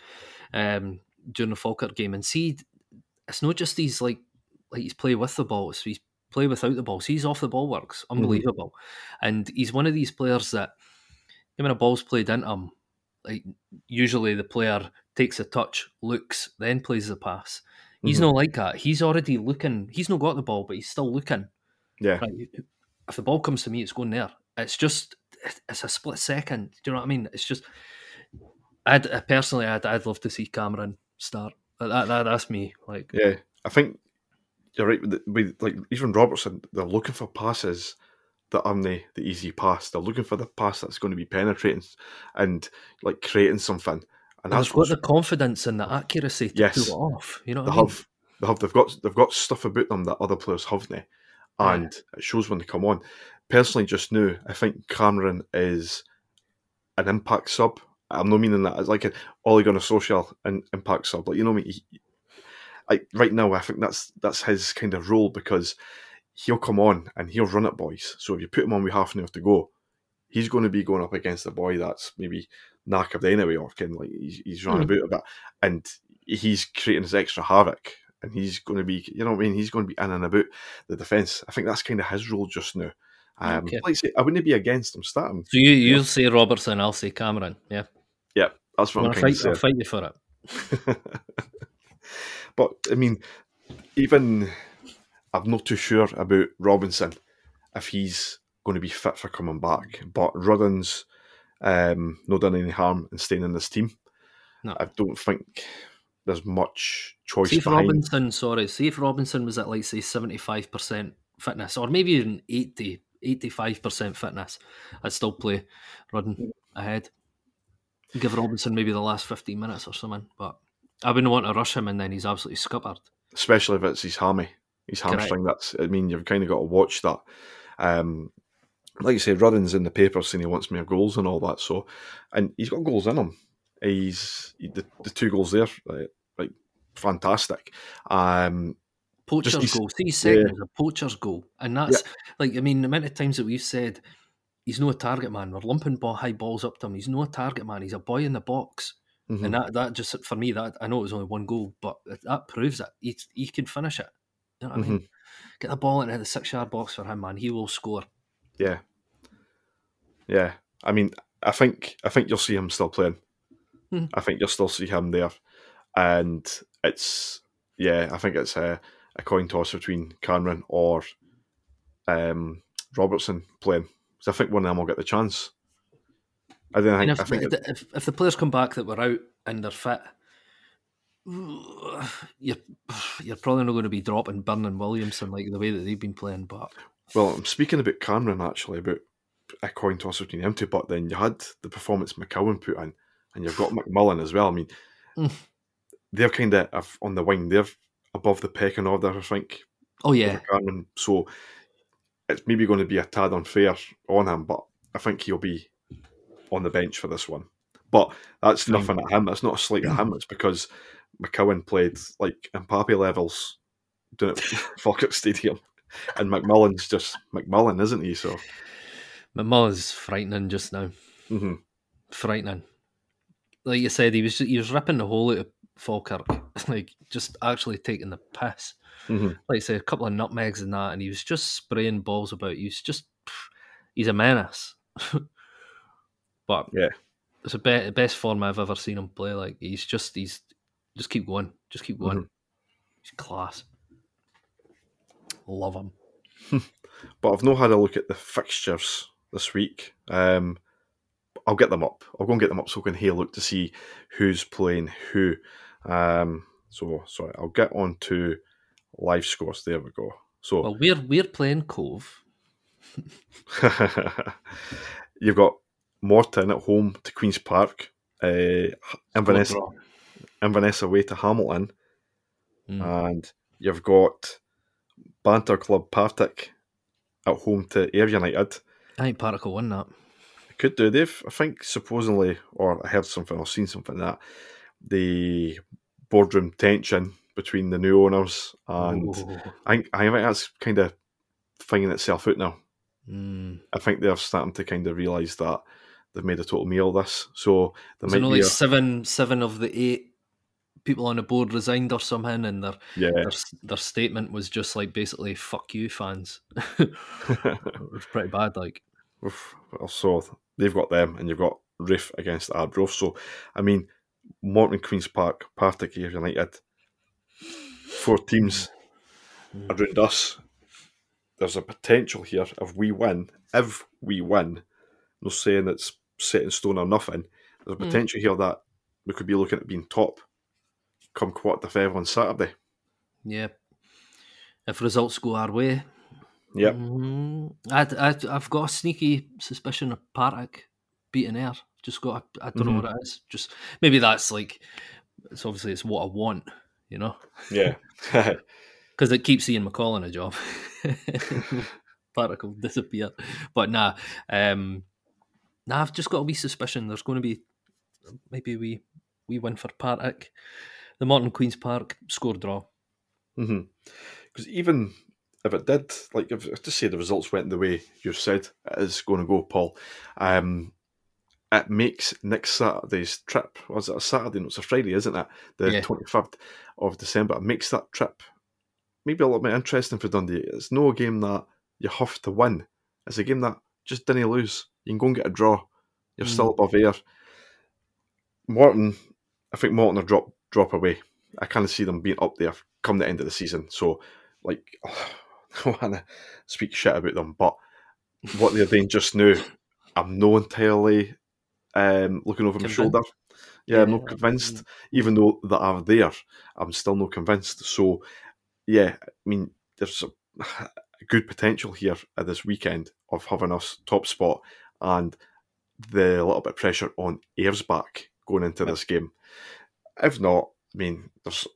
um, during the Falkirk game, and see it's not just these like like he's play with the ball. So he's play without the ball. He's off the ball works mm-hmm. unbelievable, mm-hmm. and he's one of these players that when a ball's played into him, like usually the player takes a touch, looks, then plays the pass. He's mm-hmm. not like that. He's already looking. He's not got the ball, but he's still looking.
Yeah.
Right, if the ball comes to me, it's going there. It's just it's a split second. Do you know what I mean? It's just. I'd personally, I'd, I'd love to see Cameron start. That, that that's me. Like,
yeah, I think you're right. With, with like even Robertson, they're looking for passes that aren't the, the easy pass. They're looking for the pass that's going to be penetrating and like creating something.
And that's got the confidence and the accuracy to yes, pull it off. You know,
they
I
mean? have they have they've got they've got stuff about them that other players haven't, eh? and yeah. it shows when they come on. Personally, just now, I think Cameron is an impact sub. I'm not meaning that as like an Ole Gunnar Solskjaer an impact sub. Like you know, I mean, he, like right now, I think that's that's his kind of role because he'll come on and he'll run at boys. So if you put him on with half an hour to go, he's going to be going up against a boy that's maybe knackered anyway, or kind of like he's, he's running mm. about a bit, and he's creating his extra havoc. And he's going to be, you know what I mean? He's going to be in and about the defence. I think that's kind of his role just now. Um, okay. Like I say, I wouldn't be against him starting.
So you you'll yeah. say Robertson, I'll say Cameron, yeah.
Yeah, that's what I'm
fight,
I'll
fight you for it.
but I mean, even I'm not too sure about Robinson if he's going to be fit for coming back. But Rudden's um, not done any harm in staying in this team. No. I don't think there's much choice.
See if
behind.
Robinson, sorry, see if Robinson was at like say seventy five percent fitness, or maybe even 80, 85 percent fitness, I'd still play Rudden ahead. Give Robinson maybe the last fifteen minutes or something, but I wouldn't want to rush him and then he's absolutely scuppered.
Especially if it's his hammy his hamstring. Correct. That's I mean you've kind of got to watch that. Um, like you say, Rudden's in the paper saying he wants more goals and all that. So, and he's got goals in him. He's the, the two goals there, like, like fantastic. Um,
poacher's goal. See, second yeah. a poacher's goal, and that's yeah. like I mean the amount of times that we've said he's no target man. We're lumping ball, high balls up to him. He's no target man. He's a boy in the box. Mm-hmm. And that, that just for me that I know it was only one goal, but that proves that he he can finish it. You know what mm-hmm. I mean? Get the ball into the six yard box for him, man. He will score.
Yeah. Yeah. I mean, I think I think you'll see him still playing. Hmm. I think you'll still see him there. And it's yeah, I think it's a, a coin toss between Cameron or um, Robertson playing. Because I think one of them will get the chance. I don't think.
If,
I think
if, if the players come back that were out and they're fit, you're you're probably not going to be dropping Byrne Williamson like the way that they've been playing. But
well, I'm speaking about Cameron actually about a coin toss between them two. But then you had the performance McCowan put in, and you've got McMullan as well. I mean, mm. they're kind of on the wing. They're above the pecking order, I think.
Oh yeah,
Cameron. So it's maybe going to be a tad unfair on him, but I think he'll be on the bench for this one. But that's nothing at him. That's not a slight at him. It's because McCowan played like Mbappe levels doing it Falkirk Stadium, and McMullan's just McMullan, isn't he? So
McMullan's frightening just now.
Mm-hmm.
Frightening. Like you said, he was he was ripping the hole out of Falkirk, like just actually taking the piss.
Mm-hmm.
Like I said, a couple of nutmegs and that, and he was just spraying balls about. He was just he's a menace. But
yeah,
it's the be- best form I've ever seen him play. Like he's just he's just keep going. Just keep going. Mm-hmm. He's class. Love him.
but I've not had a look at the fixtures this week. Um, I'll get them up. I'll go and get them up so we can have look to see who's playing who. Um, so sorry, I'll get on to live scores. There we go. So
well, we're we're playing Cove.
You've got Morton at home to Queens Park. Uh, Inverness, Inverness away to Hamilton, mm. and you've got Banter Club Partick at home to Ayr United.
I think Partick will win that.
Could do. They've, I think, supposedly, or I heard something or seen something that the boardroom tension between the new owners and
Ooh.
I think, I think that's kind of finding itself out now.
Mm.
I think they're starting to kind of realise that they've made a total meal of this. So there
So
might
no,
be
like
a,
seven, seven of the eight people on the board resigned or something, and their
yeah.
their, their statement was just like basically "fuck you, fans." it was pretty bad. Like,
Oof. Well, so they've got them, and you've got Raith against Arbroath. So, I mean, Morton Queens Park, Partick United, four teams hmm. around us. There's a potential here if we win. If we win, no saying it's set in stone or nothing. There's a
Mm.
potential here that we could be looking at being top come quarter to five on Saturday.
yeah, if results go our way,
Yep.
Mm, I'd, I'd, I've got a sneaky suspicion of Partick beating Ayr. Just got, I don't know
Mhm.
what it is. Just maybe that's like, it's obviously it's what I want, you know,
Yeah.
because it keeps seeing McCall in a job. Partick will disappear, but nah, um, nah. I've just got a wee suspicion. There's going to be maybe we we win for Partick. The Morton Queens Park score draw.
Because Mm-hmm. even if it did, like if just say the results went the way you've said it is going to go, Paul, um, it makes next Saturday's trip. Was it a Saturday? No, it's a Friday, isn't it? The
Yeah.
twenty fifth of December. It makes that trip maybe a little bit interesting for Dundee. It's no game that you have to win. It's a game that just didn't lose. You can go and get a draw. You're still above Ayr. Morton, I think Morton are drop drop away. I kind of see them being up there come the end of the season. So, like, I don't want to speak shit about them, but what they're doing just now, I'm no entirely um, looking over my shoulder. Yeah, I'm not convinced. Even though that are there, I'm still not convinced. So, yeah, I mean, there's a good potential here at this weekend of having us top spot and the little bit of pressure on Ayr's back going into this game. If not, I mean, there's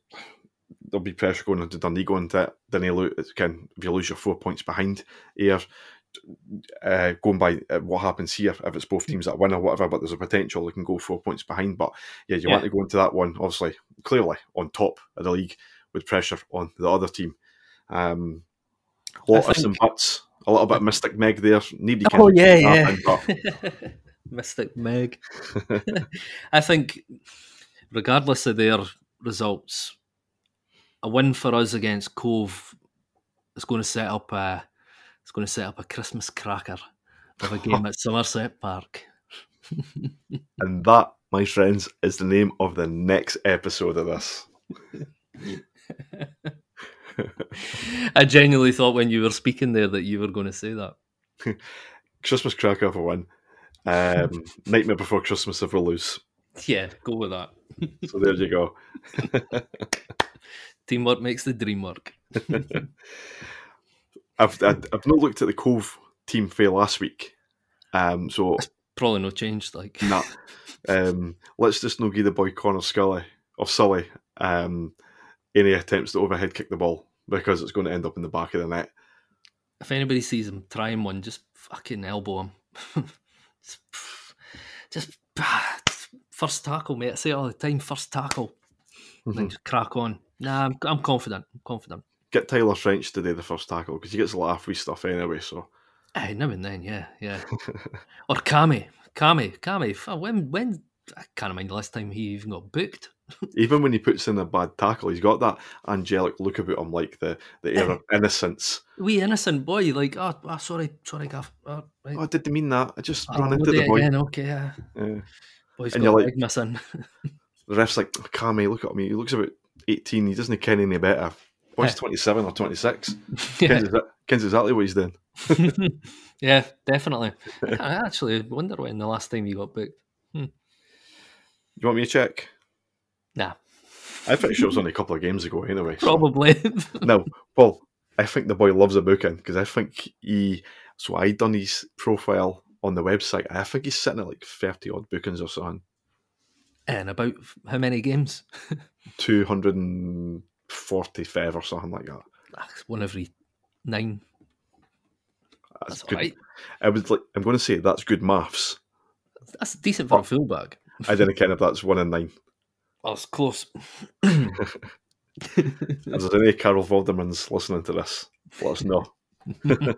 there'll be pressure going into Dundee going into it. Then you lose, again, if you lose your four points behind Ayr, uh, going by uh, what happens here, if it's both teams that win or whatever, but there's a potential they can go four points behind. But yeah, you want to go into that one, obviously, clearly on top of the league with pressure on the other team. Um, Lotus and
think-
Butts, a little bit of Mystic Meg there. Nobody can
Oh yeah,
happen,
yeah.
but
Mystic Meg. I think, regardless of their results, a win for us against Cove is going to set up a it's going to set up a Christmas cracker of a game at Somerset Park.
And that, my friends, is the name of the next episode of this.
I genuinely thought when you were speaking there that you were going to say that.
Christmas cracker for one. Um, Nightmare Before Christmas if we lose.
Yeah, go with that.
So there you go.
Teamwork makes the dream work.
I've, I've not looked at the Cove team fail last week. Um, so
Probably no change. Like,
nah. Um, let's just not give the boy Connor Scully of Sully um, any attempts to overhead kick the ball because it's going to end up in the back of the net.
if anybody sees him trying one, just fucking elbow him. just, just first tackle, mate. I say it all the time. First tackle, and then mm-hmm. just crack on. Nah, I'm, I'm confident. I'm confident.
Get Tyler French to do the first tackle because he gets a lot of free stuff anyway. So
Aye, now and then, yeah, yeah. or Kami, Kami, Kami. When, when? I can't remember the last time he even got booked.
even when he puts in a bad tackle, he's got that angelic look about him, like the the air of innocence.
Wee innocent boy, like, oh, oh sorry, sorry, Gaff. Oh, ah, right.
Oh, I didn't mean that. I just
Oh,
ran into the boy.
again, okay, yeah.
Yeah.
Boy's
And
got
you're
a
like-
missing.
The ref's like, oh, Cammy, look at me. He looks about 18. He doesn't ken any better. Boy's
Yeah.
27 or 26.
yeah.
Kens, kens exactly what he's doing.
yeah, definitely. I actually wonder when the last time you got booked. Hmm.
You want me to check?
Nah,
I'm pretty sure it was only a couple of games ago anyway. so-
probably.
No, well, I think the boy loves a booking because I think he. So I done his profile on the website. I think he's sitting at like 30 odd bookings or something.
and about how many games?
245 or something like that.
That's One every nine.
That's,
That's
good.
right.
I was like, I'm going to say that's good maths,
That's decent for
Oh.
a fullback.
I didn't care if that's one in nine.
Oh, it's close.
If there's any Carol Vordermans listening to this, let us know.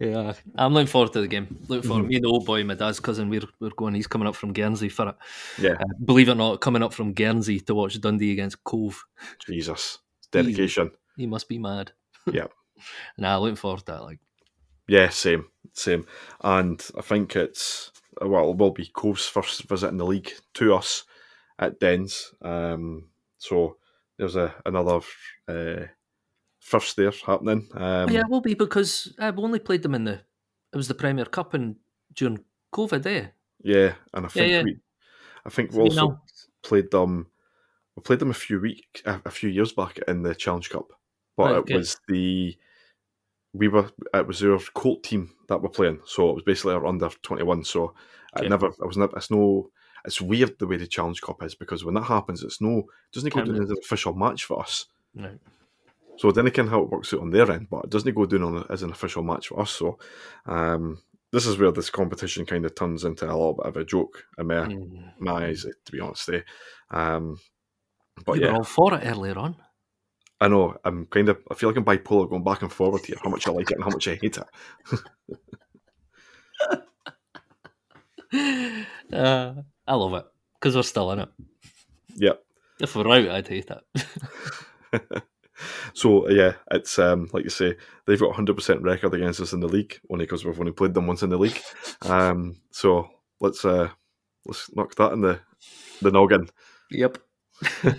Yeah, I'm looking forward to the game. Looking forward.
Mhm.
Me and the old boy, my dad's cousin, we're we're going. He's coming up from Guernsey for it.
Yeah,
Uh, believe it or not, coming up from Guernsey to watch Dundee against Cove.
Jesus, dedication.
He must be mad.
Yeah.
nah, looking forward to that. Like,
Yeah, same, same. And I think it's well, it will be Cove's first visit in the league to us at Dens. Um, so there's a another uh, first there happening. Um,
yeah, it will be because we only played them in the. It was the Premier Cup and during COVID, eh?
yeah, and I think
yeah.
we, I think we also played them. We played them a few week, a, a few years back in the Challenge Cup, but
Right,
it
okay.
was the we were it was our Colt team that were playing, so it was basically our under twenty one. So I never, I was never, it's no, it's weird the way the Challenge Cup is because when that happens, it's no, it doesn't go down as an official match for us.
Right.
So then know how it works out on their end, but it doesn't go down on as an official match for us. So um, this is where this competition kind of turns into a little bit of a joke in my,
Mm.
my eyes, to be honest. Eh? Um, but
you
yeah,
were all for it earlier on.
I know I'm kind of. I feel like I'm bipolar, going back and forward here. How much I like it and how much I hate it.
Uh, I love it because we're still in it.
Yep.
If we're out, I'd hate it.
So yeah, it's um, like you say, they've got a hundred percent record against us in the league, only because we've only played them once in the league. Um, so let's uh, let's knock that in the the noggin.
Yep.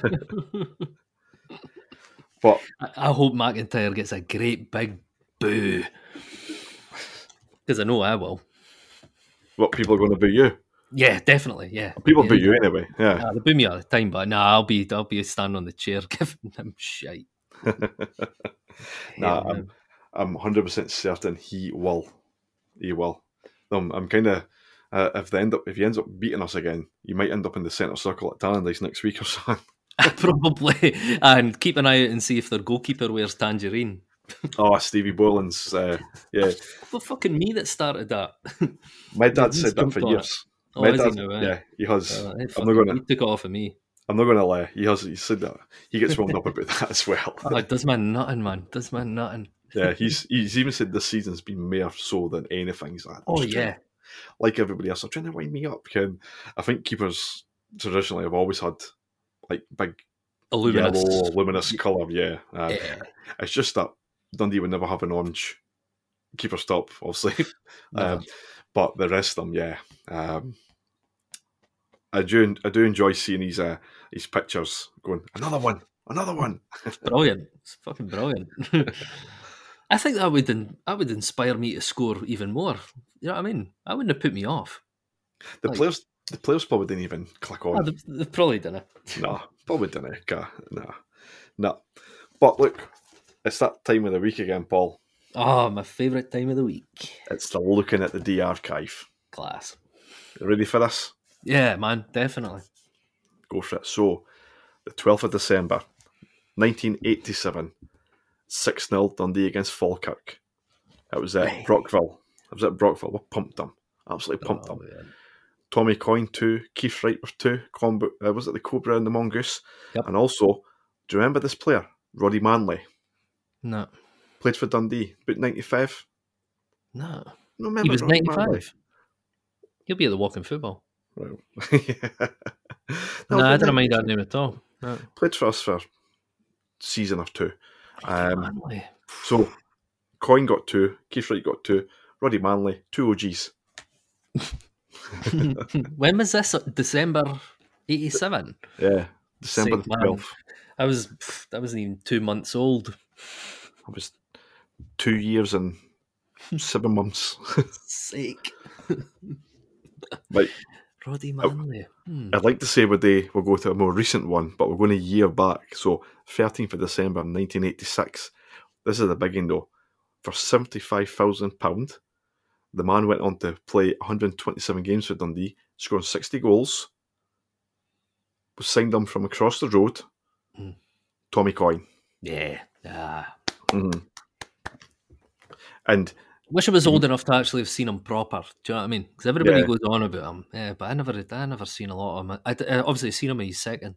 But
I, I hope McIntyre gets a great big boo. Because I know I will.
what people are going to boo you?
Yeah, definitely. Yeah.
People
yeah.
boo you anyway. Yeah.
Ah, they boo me all the time, but nah, I'll be I'll be standing on the chair giving them shite.
Nah, I'm. I'm hundred percent certain he will. He will. Um, I'm kind of. Uh, if they end up, if he ends up beating us again, you might end up in the centre circle at Tannadice next week or something.
Probably. And keep an eye out and see if their goalkeeper wears tangerine.
Oh, Stevie Boland's. Uh, yeah,
Well, fucking me that started that.
my dad said that for years.
Oh,
my
is he
dad,
now, eh?
yeah, he has.
Uh,
I'm not gonna.
he took it off of me.
I'm not gonna lie. He has. He said that. He gets wound up about that as well.
Oh, does man nothing, man. Does man nothing.
yeah, he's he's even said this season's been more so than anything. He's like,
Oh
just trying
yeah.
like everybody else, I'm trying to wind me up. Ken. I think keepers traditionally have always had like big
Illuminous.
yellow, luminous colour. Yeah, um,
Yeah.
it's just that Dundee would never have an orange keeper stop, obviously. Um, but the rest of them, yeah. Um, I do, I do enjoy seeing his uh, his pictures going. Another one, another one.
It's brilliant. It's fucking brilliant. I think that would in, that would inspire me to score even more. You know what I mean? That wouldn't have put me off.
The
Like-
players, the players probably didn't even click on.
Oh, they, they probably didn't.
Nah, probably didn't. Nah, nah. But look, it's that time of the week again, Paul.
Oh, my favourite time of the week.
It's the looking at the Dee archive.
Class.
You ready for this?
Yeah, man, definitely.
Go for it. So, the 12th of December, 1987, 6 0 Dundee against Falkirk. It was at. Brockville. It was at Brockville. We pumped them. Absolutely pumped
Oh,
them.
man.
Tommy Coyne, two. Keith Wright with two. Combo, uh, was it the Cobra and the Mongoose?
Yep.
And also, do you remember this player? Roddy Manley.
No,
Played for Dundee, about 95.
no.
No,
He was
Roddy
95. He'll be at the walking football.
Right. yeah.
No, I didn't mind that name at all. No.
Played for us for season or two. Um, so, Coyne got two, Keith Wright got two, Roddy Manley, two OGs.
when was this? December 87?
Yeah, December the 12th.
I was, that wasn't even two months old.
I was two years and seven months.
Sake.
like,
Roddy Manley. Hmm.
I'd like to say we day we'll go to a more recent one, but we're going a year back. So, 13th of December 1986. This is the big one though. For £75,000, the man went on to play 127 games for Dundee, scoring 60 goals. Was signed on from across the road.
Hmm.
Tommy Coyne.
Yeah. Ah.
Mhm. And
Wish I was old enough to actually have seen him proper. Do you know what I mean? Because everybody
Yeah.
goes on about him, yeah, but I never, I never seen a lot of him. I, I obviously seen him in his second.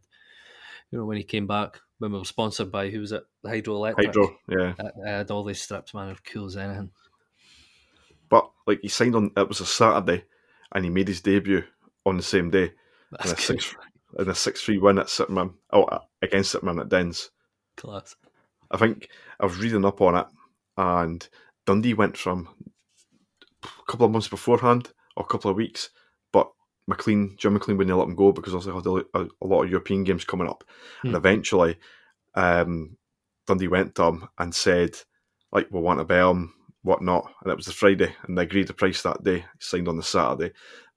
You know when he came back when we were sponsored by who was it? Hydroelectric.
Hydro, yeah.
I, I had all these strips, man. They're cool as anything.
But like he signed on, it was a Saturday, and he made his debut on the same day in a
That's
six in a six three win at Sitman. Oh, against Sitman at Dens.
Class.
I think I was reading up on it, and Dundee went from a couple of months beforehand or a couple of weeks, but McLean, Jim McLean wouldn't let him go because also had a, a, a lot of European games coming up, and
Hmm.
eventually, um, Dundee went to him and said, like, we want to buy him, whatnot, and it was the Friday, and they agreed the price that day. Signed on the Saturday,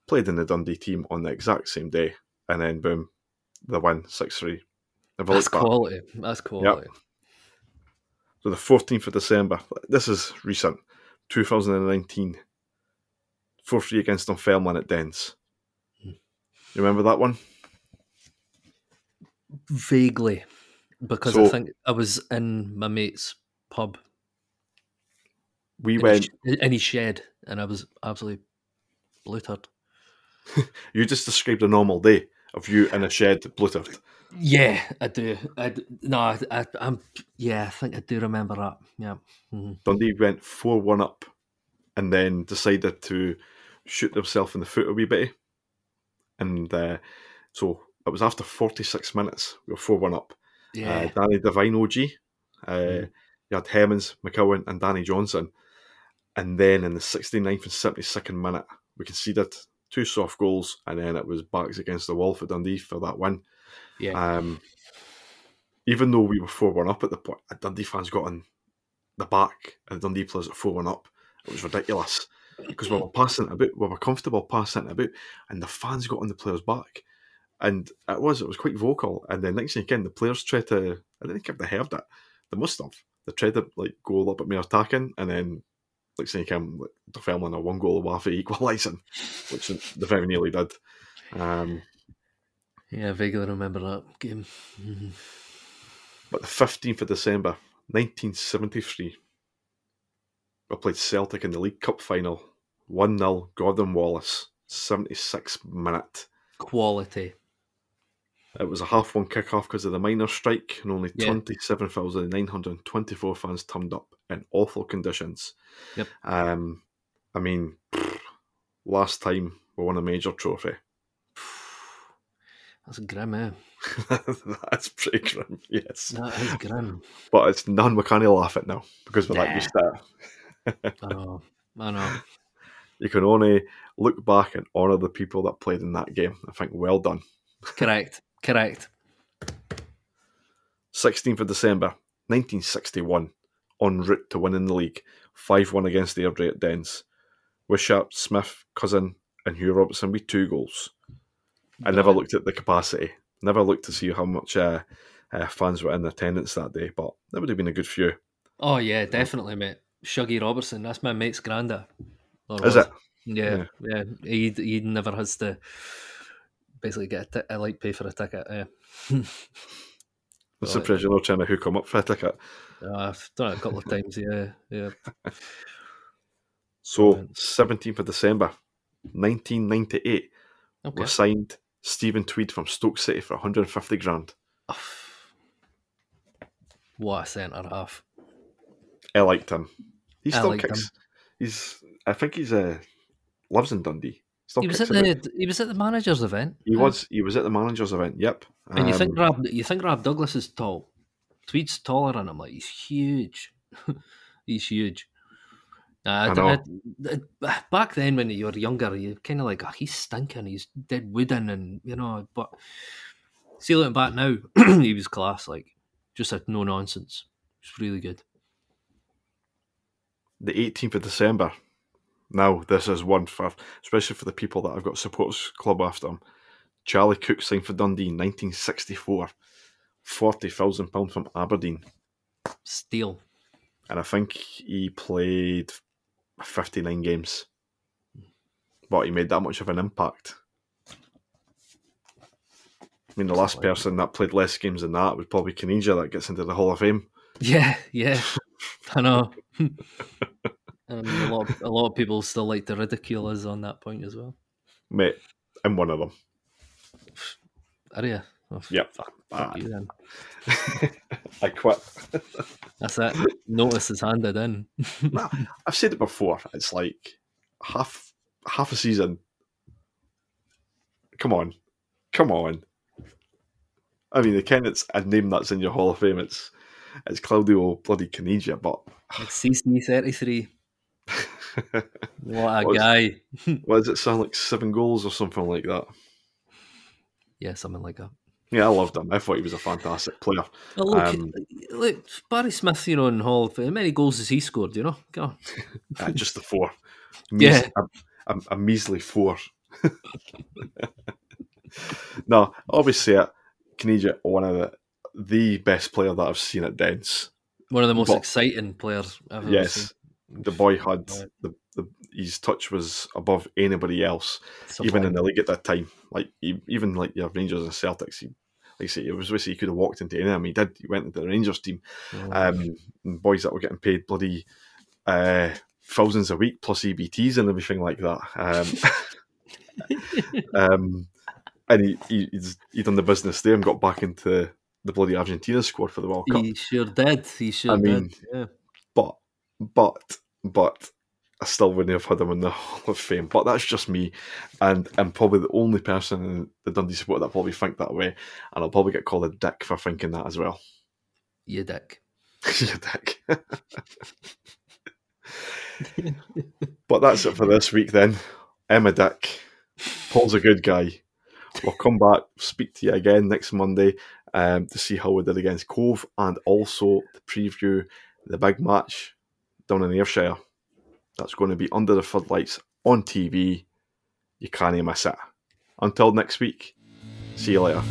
played in the Dundee team on the exact same day, and then boom, the win six three. If I
That's quality. That's quality.
So the 14th of December, this is recent, 2019, 4 3 against Dunfermline at Dens.
Hmm.
You remember that one?
Vaguely, because I think I was in my mate's pub
We
in,
went,
his, in his shed, and I was absolutely bluttered.
you just described a normal day of you in a shed, bluttered.
Yeah, I do. I no, I, I, I'm. Yeah, I think I do remember that. Yeah. Mhm.
Dundee went 4 1 up and then decided to shoot themselves in the foot a wee bit. And uh, so it was after 46 minutes, we were 4 1 up.
Yeah.
uh, Danny Devine OG. Uh,
Mm.
You had Hemmings, McCowan, and Danny Johnson. And then in the 69th and 72nd minute, we conceded two soft goals, and then it was backs against the wall for Dundee for that win.
Yeah.
Um, even though we were 4 1 up at the point, Dundee fans got on the back, and Dundee players at 4 1 up. It was ridiculous because we were passing it about, we were comfortable passing it about, and the fans got on the players' back. And it was, it was quite vocal. And then next thing again, the players tried to, I don't think they heard it, they must have. They tried to like go a little bit more attacking, and then next thing again, like, the Fairman a one goal away for equalising, which they very nearly did. Um,
yeah, I vaguely remember that game. Mhm.
But the 15th of December, 1973, we played Celtic in the League Cup final. 1 0, Gordon Wallace, 76 minute.
Quality.
It was a half one kick-off because of the minor strike, and only
Yeah.
27,924 fans turned up in awful conditions.
Yep.
Um, I mean, last time we won a major trophy.
That's grim, eh?
That's pretty grim, yes.
That is grim.
But it's none we can't laugh at now because we're
Nah.
used to it.
I know. I know.
you can only look back and honour the people that played in that game. I think well done.
Correct. Correct.
16th of December, 1961, en route to winning the league, 5 1 against the Airdrie at Dens. Wishart, Smith, Cousin, and Hugh Robertson with two goals. I never looked at the capacity, never looked to see how much uh, uh, fans were in attendance that day, but there would have been a good few.
Oh yeah, definitely, mate. Shuggy Robertson. That's my mate's granda.
Is
was.
it?
Yeah, yeah. He he never has to basically get a, t- a like pay for a ticket. Yeah.
I'm
Right.
surprised you're not trying to hook him up for a ticket.
Uh, I've done it a couple of times. Yeah, yeah.
So, 17th of December, 1998,
Okay.
we signed Steven Tweed from Stoke City for 150 grand.
What a centre half.
I liked him. He still kicks. He's. I think he's uh, lives in Dundee. Still
He was at the he was at the managers event.
He was. He was at the managers event. Yep.
And you think
Um,
Rab you think Rob Douglas is tall? Tweed's taller than him. Like he's huge. he's huge. Uh,
I
I
know.
d- I- back then, when you were younger, you kind of like, oh, he's stinking, he's dead wooden, and you know. But see, looking back now, he was class. Like, just had no nonsense. It's really good.
the 18th of December. Now this is one for, especially for the people that I've got supporters club after him. Charlie Cooke signed for Dundee in 1964, forty thousand pound from Aberdeen,
Steel.
and I think he played 59 games. But he made that much of an impact. I mean, the last person that played less games than that was probably Caniggia that gets into the Hall of Fame.
Yeah, yeah. I know. And I mean, a lot, of, a lot of people still like to ridicule us on that point as well.
Mate, I'm one of them.
Are you? Oh,
Yep.
Fuck,
Ah.
fuck you then.
I quit.
That's it. Notice is handed in.
I've said it before. It's like half half a season. Come on, come on. I mean, the kind it's a name that's in your Hall of Fame. It's it's Claudio bloody Caniggia, but
CC thirty three. What a
What's-
guy.
what does it sound like? Seven goals or something like that.
Yeah, something like that.
Yeah, I loved him. I thought he was a fantastic player.
Well, look,
Um,
look, Barry Smith, you know, in Hall of Fame, how many goals has he scored? You know, go on.
Uh, just the four.
Yeah.
a, a, a measly four. no, obviously, uh, Caniggia, one of the the best player that I've seen at Dens.
One of the most
But-
exciting players I've ever
Yes,
seen.
the boy had the, the his touch was above anybody else, even in the league at that time. Like he, even like your Rangers and Celtics, he like I say, it was basically he could have walked into any of them. He did. He went into the Rangers team.
Oh,
Um, boys that were getting paid bloody uh, thousands a week plus EBTs and everything like that. Um, um, and he, he he's he done the business there and got back into the bloody Argentina squad for the World Cup.
he sure did. He sure
I mean,
did. Yeah.
But but but I still wouldn't have had him in the Hall of Fame. But that's just me, and I'm probably the only person in the Dundee support that probably think that way, and I'll probably get called a dick for thinking that as well.
You dick.
you dick. but that's it for this week then. Emma Dick. Paul's a good guy. We'll come back, speak to you again next Monday um, to see how we did against Cove and also to preview the big match down in Ayrshire. That's going to be under the floodlights on TV. You can't miss it. Until next week, see you later.